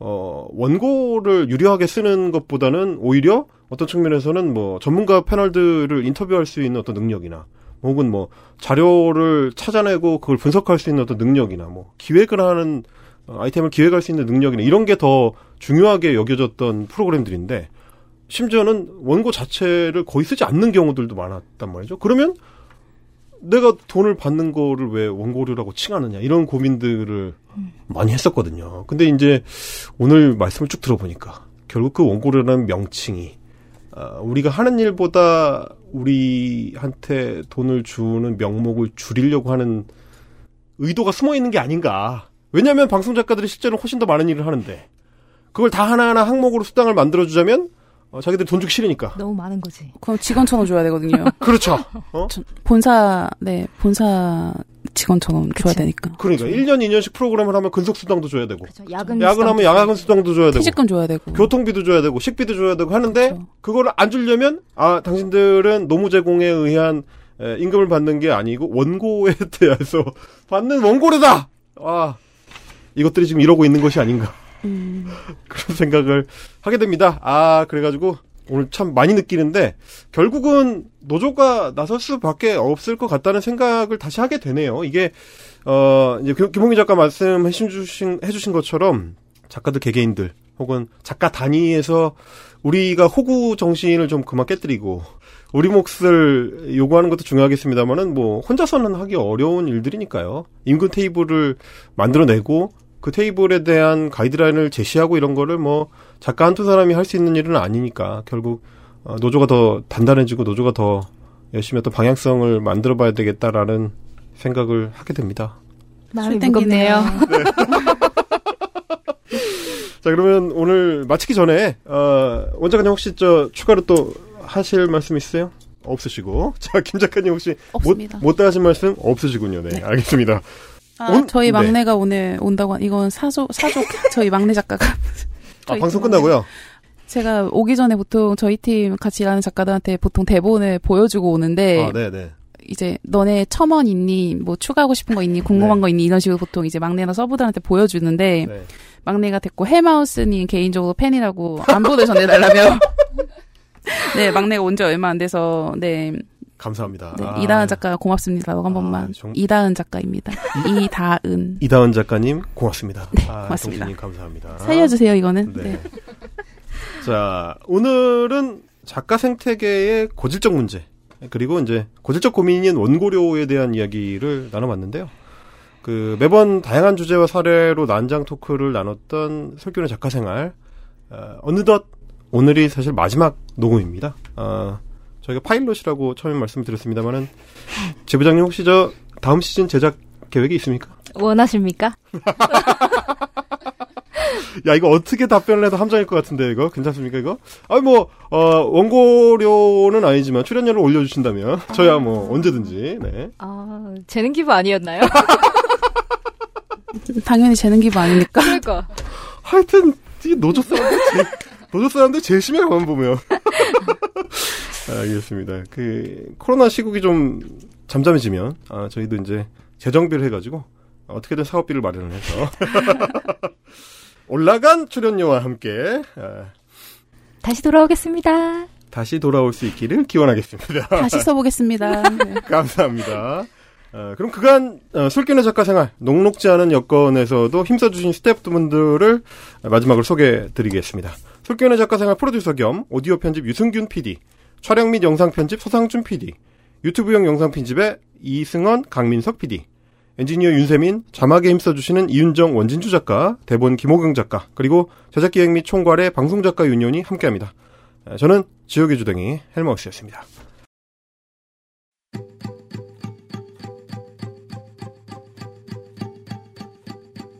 어, 원고를 유리하게 쓰는 것보다는 오히려 어떤 측면에서는 뭐 전문가 패널들을 인터뷰할 수 있는 어떤 능력이나 혹은 뭐 자료를 찾아내고 그걸 분석할 수 있는 어떤 능력이나 뭐 기획을 하는 어, 아이템을 기획할 수 있는 능력이나 이런 게 더 중요하게 여겨졌던 프로그램들인데 심지어는 원고 자체를 거의 쓰지 않는 경우들도 많았단 말이죠. 그러면 내가 돈을 받는 거를 왜 원고료라고 칭하느냐 이런 고민들을 많이 했었거든요. 근데 이제 오늘 말씀을 쭉 들어보니까 결국 그 원고료라는 명칭이 아, 우리가 하는 일보다 우리한테 돈을 주는 명목을 줄이려고 하는 의도가 숨어 있는 게 아닌가. 왜냐하면 방송 작가들이 실제로 훨씬 더 많은 일을 하는데 그걸 다 하나하나 항목으로 수당을 만들어 주자면 어, 자기들이 돈 주기 싫으니까. 너무 많은 거지. 그럼 직원처럼 줘야 되거든요. 그렇죠. 어? 전- 본사 네 본사 직원처럼 줘야 되니까. 그러니까 1년 2년씩 프로그램을 하면 근속 수당도 줘야 되고 그렇죠. 야근 야근하면 야근 수당도 줘야 되고 퇴직금 줘야 되고. 교통비도 줘야 되고 식비도 줘야 되고 하는데 그렇죠. 그거를안 주려면 아 당신들은 노무 제공에 의한 에, 임금을 받는 게 아니고 원고에 대해서 받는 원고료다. 아 이것들이 지금 이러고 있는 것이 아닌가 음, 그런 생각을 하게 됩니다. 아 그래가지고 오늘 참 많이 느끼는데 결국은 노조가 나설 수밖에 없을 것 같다는 생각을 다시 하게 되네요. 이게 어 이제 김- 김홍기 작가 말씀해 주신 해주신 것처럼 작가들 개개인들 혹은 작가 단위에서 우리가 호구 정신을 좀 그만 깨뜨리고 우리 몫을 요구하는 것도 중요하겠습니다만은 뭐 혼자서는 하기 어려운 일들이니까요. 임금 테이블을 만들어내고 그 테이블에 대한 가이드라인을 제시하고 이런 거를 뭐 작가 한두 사람이 할 수 있는 일은 아니니까 결국 어, 노조가 더 단단해지고 노조가 더 열심히 어떤 방향성을 만들어 봐야 되겠다라는 생각을 하게 됩니다. 땡기네요. 무겁네요. 자 그러면 오늘 마치기 전에 어, 원 작가님 혹시 저 추가로 또 하실 말씀 있으세요? 없으시고 자 김 작가님 혹시 없습니다. 못, 못다 하신 말씀 없으시군요. 네, 알겠습니다. 아, 온- 저희 네. 막내가 오늘 온다고 한- 이건 사조 사족 저희 막내 작가가 아, 저희 방송 팀 끝나고요. 제가 오기 전에 보통 저희 팀 같이 일하는 작가들한테 보통 대본을 보여주고 오는데 아, 네, 네. 이제 너네 첨언 있니 뭐 추가하고 싶은 거 있니 궁금한 네. 거 있니 이런 식으로 보통 이제 막내나 서브들한테 보여주는데 네. 막내가 됐고 헬마우스님 개인적으로 팬이라고 안보를 전해달라며 네 막내가 온 지 얼마 안 돼서 네, 감사합니다. 네, 아, 이다은 작가 고맙습니다라고 한 아, 번만 정- 이다은 작가입니다 이다은 이다은 작가님 고맙습니다. 네, 아, 고맙습니다. 동진님 감사합니다. 살려주세요 이거는 네. 네. 자, 오늘은 작가 생태계의 고질적 문제, 그리고 이제 고질적 고민인 원고료에 대한 이야기를 나눠봤는데요. 그 매번 다양한 주제와 사례로 난장 토크를 나눴던 설교의 작가 생활, 어, 어느덧 오늘이 사실 마지막 녹음입니다. 어, 저희가 파일럿이라고 처음에 말씀드렸습니다만은 제 부장님 혹시 저 다음 시즌 제작 계획이 있습니까? 원하십니까? 야 이거 어떻게 답변을 해도 함정일 것 같은데 이거 괜찮습니까 이거? 아니 뭐 어, 원고료는 아니지만 출연료를 올려주신다면 저야 뭐 언제든지 네. 아, 재능 기부 아니었나요? 당연히 재능 기부 아닙니까 그러니까. 하여튼 이 노조 사람들 제일, 노조 사람들 제일 심해 가만 보면 아, 알겠습니다. 그 코로나 시국이 좀 잠잠해지면 아, 저희도 이제 재정비를 해가지고 어떻게든 사업비를 마련을 해서 올라간 출연료와 함께 아, 다시 돌아오겠습니다. 다시 돌아올 수 있기를 기원하겠습니다. 다시 써보겠습니다 네. 감사합니다. 어, 그럼 그간 어, 술기는 작가 생활 녹록지 않은 여건에서도 힘써주신 스태프분들을 마지막으로 소개해드리겠습니다. 술기는 작가 생활 프로듀서 겸 오디오 편집 유승균 PD, 촬영 및 영상 편집 서상준 PD, 유튜브용 영상 편집의 이승원, 강민석 PD, 엔지니어 윤세민, 자막에 힘써주시는 이윤정 원진주 작가, 대본 김호경 작가, 그리고 제작기획 및 총괄의 방송작가 유니온이 함께합니다. 어, 저는 지역의 주댕이 헬마우스였습니다.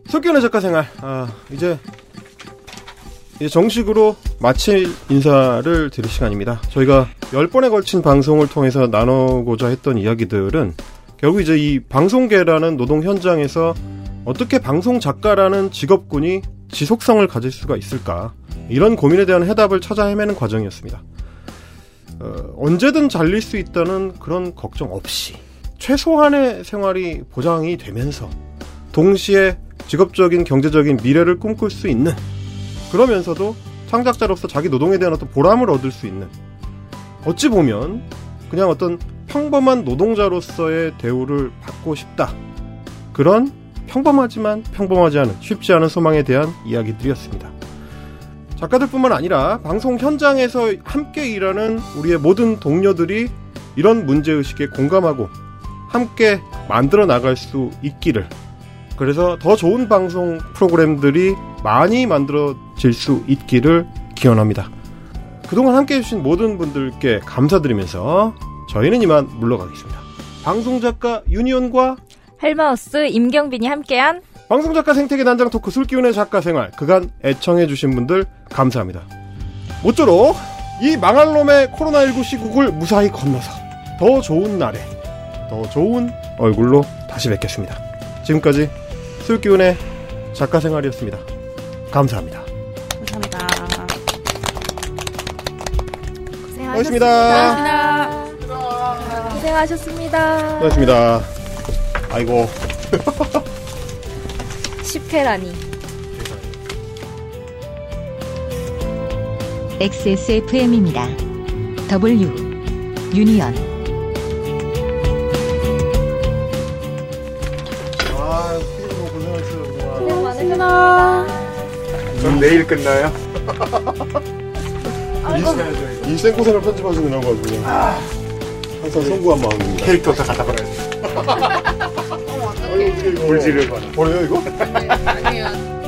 석견의 작가 생활. 아, 이제, 이제 정식으로 마칠 인사를 드릴 시간입니다. 저희가 10번에 걸친 방송을 통해서 나누고자 했던 이야기들은 결국 이제 이 방송계라는 노동 현장에서 어떻게 방송 작가라는 직업군이 지속성을 가질 수가 있을까. 이런 고민에 대한 해답을 찾아 헤매는 과정이었습니다. 어, 언제든 잘릴 수 있다는 그런 걱정 없이 최소한의 생활이 보장이 되면서 동시에 직업적인 경제적인 미래를 꿈꿀 수 있는 그러면서도 창작자로서 자기 노동에 대한 어떤 보람을 얻을 수 있는 어찌 보면 그냥 어떤 평범한 노동자로서의 대우를 받고 싶다 그런 평범하지만 평범하지 않은 쉽지 않은 소망에 대한 이야기들이었습니다. 작가들뿐만 아니라 방송 현장에서 함께 일하는 우리의 모든 동료들이 이런 문제의식에 공감하고 함께 만들어 나갈 수 있기를 그래서 더 좋은 방송 프로그램들이 많이 만들어질 수 있기를 기원합니다. 그동안 함께 해주신 모든 분들께 감사드리면서 저희는 이만 물러가겠습니다. 방송작가 유니온과 헬마우스 임경빈이 함께한 방송작가 생태계 난장 토크 술기운의 작가 생활 그간 애청해주신 분들 감사합니다. 모쪼록 이 망할 놈의 코로나19 시국을 무사히 건너서 더 좋은 날에 더 좋은 얼굴로 다시 뵙겠습니다. 지금까지 술기운의 작가 생활이었습니다. 감사합니다. 감사합니다 고맙습니다. 고생하셨습니다. 고맙습니다. 아이고. 10회라니. XSFM입니다. W 유니언 그럼 내일 끝나요? 인생 고생을 편집하시느라고 아주 그냥 항상 송구한 마음입니다. 캐릭터 다 갖다 버려야지. 아니, 어떻게 이거. 물질을 봐. 버려요, 이거? 아니에요